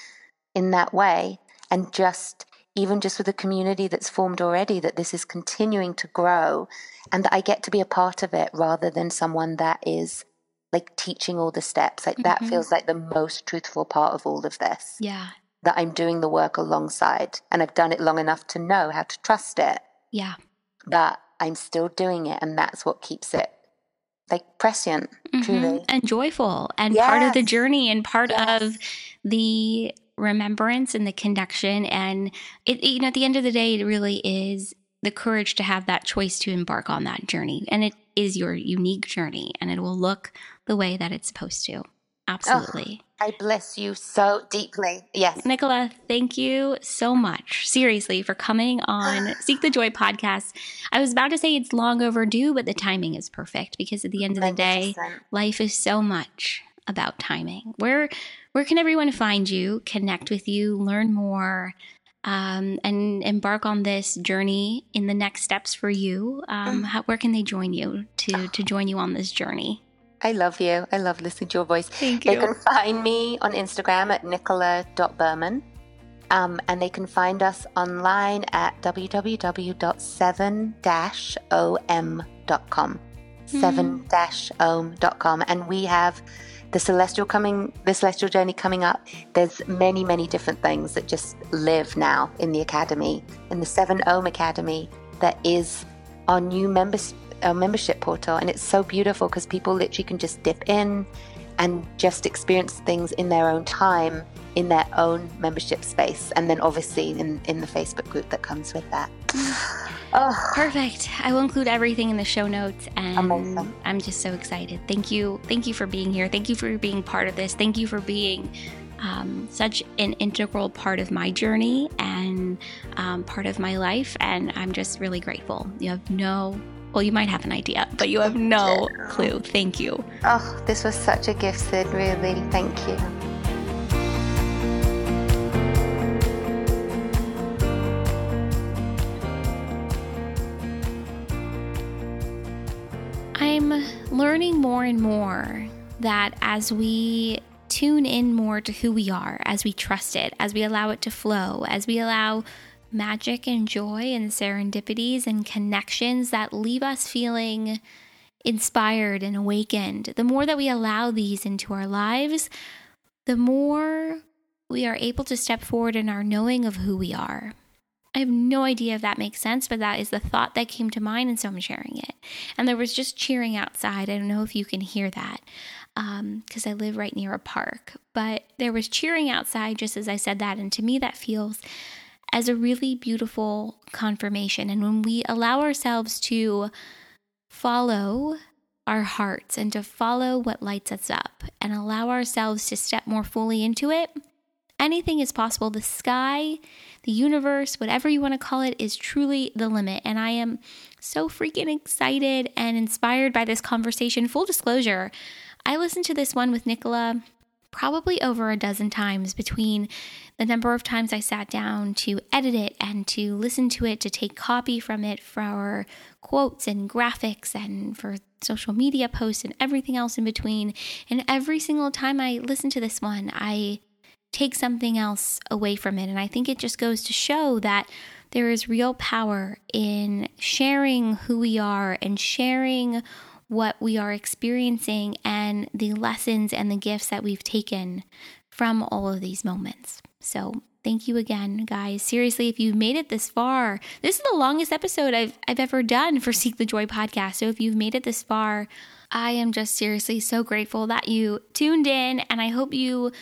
in that way. And just, even just with the community that's formed already, that this is continuing to grow and that I get to be a part of it rather than someone that is like teaching all the steps. Like that Mhm. feels like the most truthful part of all of this. Yeah. That I'm doing the work alongside and I've done it long enough to know how to trust it Yeah. but I'm still doing it, and that's what keeps it like prescient, Mhm. truly. And joyful and part of the journey and part Yes. of the remembrance and the connection. And it, you know, at the end of the day, it really is the courage to have that choice to embark on that journey. And it is your unique journey and it will look the way that it's supposed to. Absolutely. Oh, I bless you so deeply. Yes. Nicola, thank you so much, seriously, for coming on Seek the Joy podcast. I was about to say it's long overdue, but the timing is perfect because at the end of the day, life is so much about timing. Where where can everyone find you, connect with you, learn more, um, and embark on this journey in the next steps for you? Um, Mm. how, where can they join you to to join you on this journey? I love you. I love listening to your voice. Thank They can find me on Instagram at nicola.berman. Um, and they can find us online at www.7-om.com. 7-om.com. And we have the celestial coming, the celestial journey coming up. There's many, many different things that just live now in the academy, in the 7 Ohm Academy, that is our new members, our membership portal. And it's so beautiful because people literally can just dip in and just experience things in their own time in their own membership space and then obviously in, in the facebook group that comes with that oh. perfect i will include everything in the show notes and Amazing. i'm just so excited thank you thank you for being here thank you for being part of this thank you for being um, such an integral part of my journey and um, part of my life and i'm just really grateful you have no well, you might have an idea, but you have no clue. Thank you. Oh, this was such a gift, Sid, really. Thank you. Learning more and more that as we tune in more to who we are, as we trust it, as we allow it to flow, as we allow magic and joy and serendipities and connections that leave us feeling inspired and awakened. The more that we allow these into our lives, the more we are able to step forward in our knowing of who we are. I have no idea if that makes sense, but that is the thought that came to mind, and so I'm sharing it. And there was just cheering outside. I don't know if you can hear that because um, I live right near a park, but there was cheering outside just as I said that. And to me, that feels as a really beautiful confirmation. And when we allow ourselves to follow our hearts and to follow what lights us up and allow ourselves to step more fully into it, anything is possible. The sky, the universe, whatever you want to call it, is truly the limit. And I am so freaking excited and inspired by this conversation. Full disclosure, I listened to this one with Nicola probably over a dozen times between the number of times I sat down to edit it and to listen to it, to take copy from it for quotes and graphics and for social media posts and everything else in between. And every single time I listened to this one, I take something else away from it. And I think it just goes to show that there is real power in sharing who we are and sharing what we are experiencing and the lessons and the gifts that we've taken from all of these moments. So, thank you again, guys. Seriously, if you've made it this far, this is the longest episode I've, I've ever done for Seek the Joy podcast. So, if you've made it this far, I am just seriously so grateful that you tuned in, and I hope you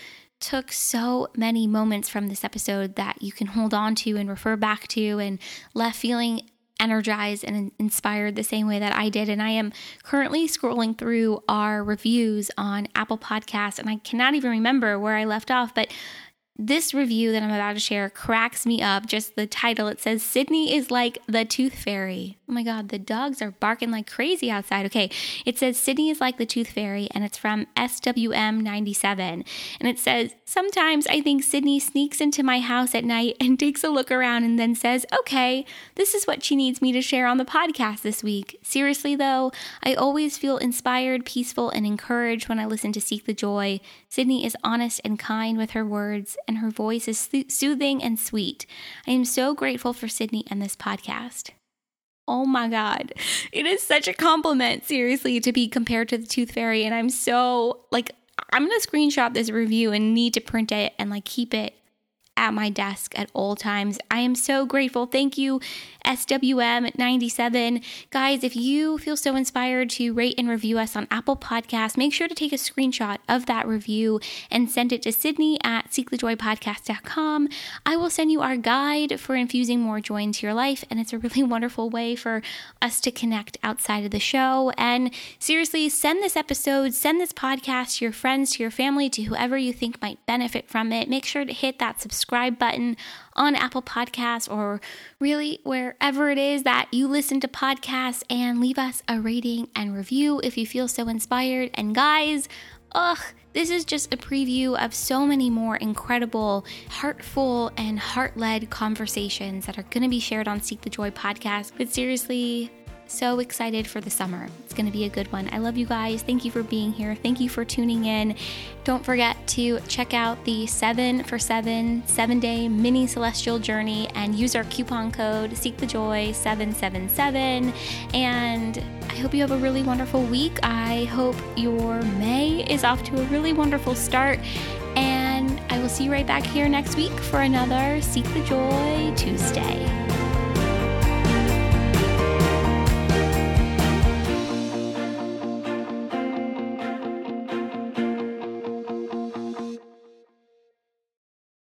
took so many moments from this episode that you can hold on to and refer back to and left feeling energized and inspired the same way that I did. And I am currently scrolling through our reviews on Apple Podcasts, and I cannot even remember where I left off, but this review that I'm about to share cracks me up. Just the title it says, Sydney is like the tooth fairy. Oh my God, the dogs are barking like crazy outside. Okay, it says, Sydney is like the tooth fairy, and it's from SWM97. And it says, Sometimes I think Sydney sneaks into my house at night and takes a look around and then says, Okay, this is what she needs me to share on the podcast this week. Seriously, though, I always feel inspired, peaceful, and encouraged when I listen to Seek the Joy. Sydney is honest and kind with her words and her voice is soothing and sweet. I am so grateful for Sydney and this podcast. Oh my God. It is such a compliment, seriously, to be compared to the Tooth Fairy. And I'm so, like, I'm going to screenshot this review and need to print it and, like, keep it at my desk at all times. I am so grateful. Thank you, SWM97. Guys, if you feel so inspired to rate and review us on Apple Podcasts, make sure to take a screenshot of that review and send it to Sydney at seekthejoypodcast.com. I will send you our guide for infusing more joy into your life, and it's a really wonderful way for us to connect outside of the show. And seriously, send this episode, send this podcast to your friends, to your family, to whoever you think might benefit from it. Make sure to hit that subscribe subscribe button on Apple Podcasts or really wherever it is that you listen to podcasts and leave us a rating and review if you feel so inspired. And guys, ugh, this is just a preview of so many more incredible, heartful, and heart led conversations that are going to be shared on Seek the Joy podcast. But seriously, so excited for the summer. It's going to be a good one. I love you guys. Thank you for being here. Thank you for tuning in. Don't forget to check out the 7 for 7 7 day mini celestial journey and use our coupon code Seek the Joy 777. And I hope you have a really wonderful week. I hope your May is off to a really wonderful start. And I will see you right back here next week for another Seek the Joy Tuesday.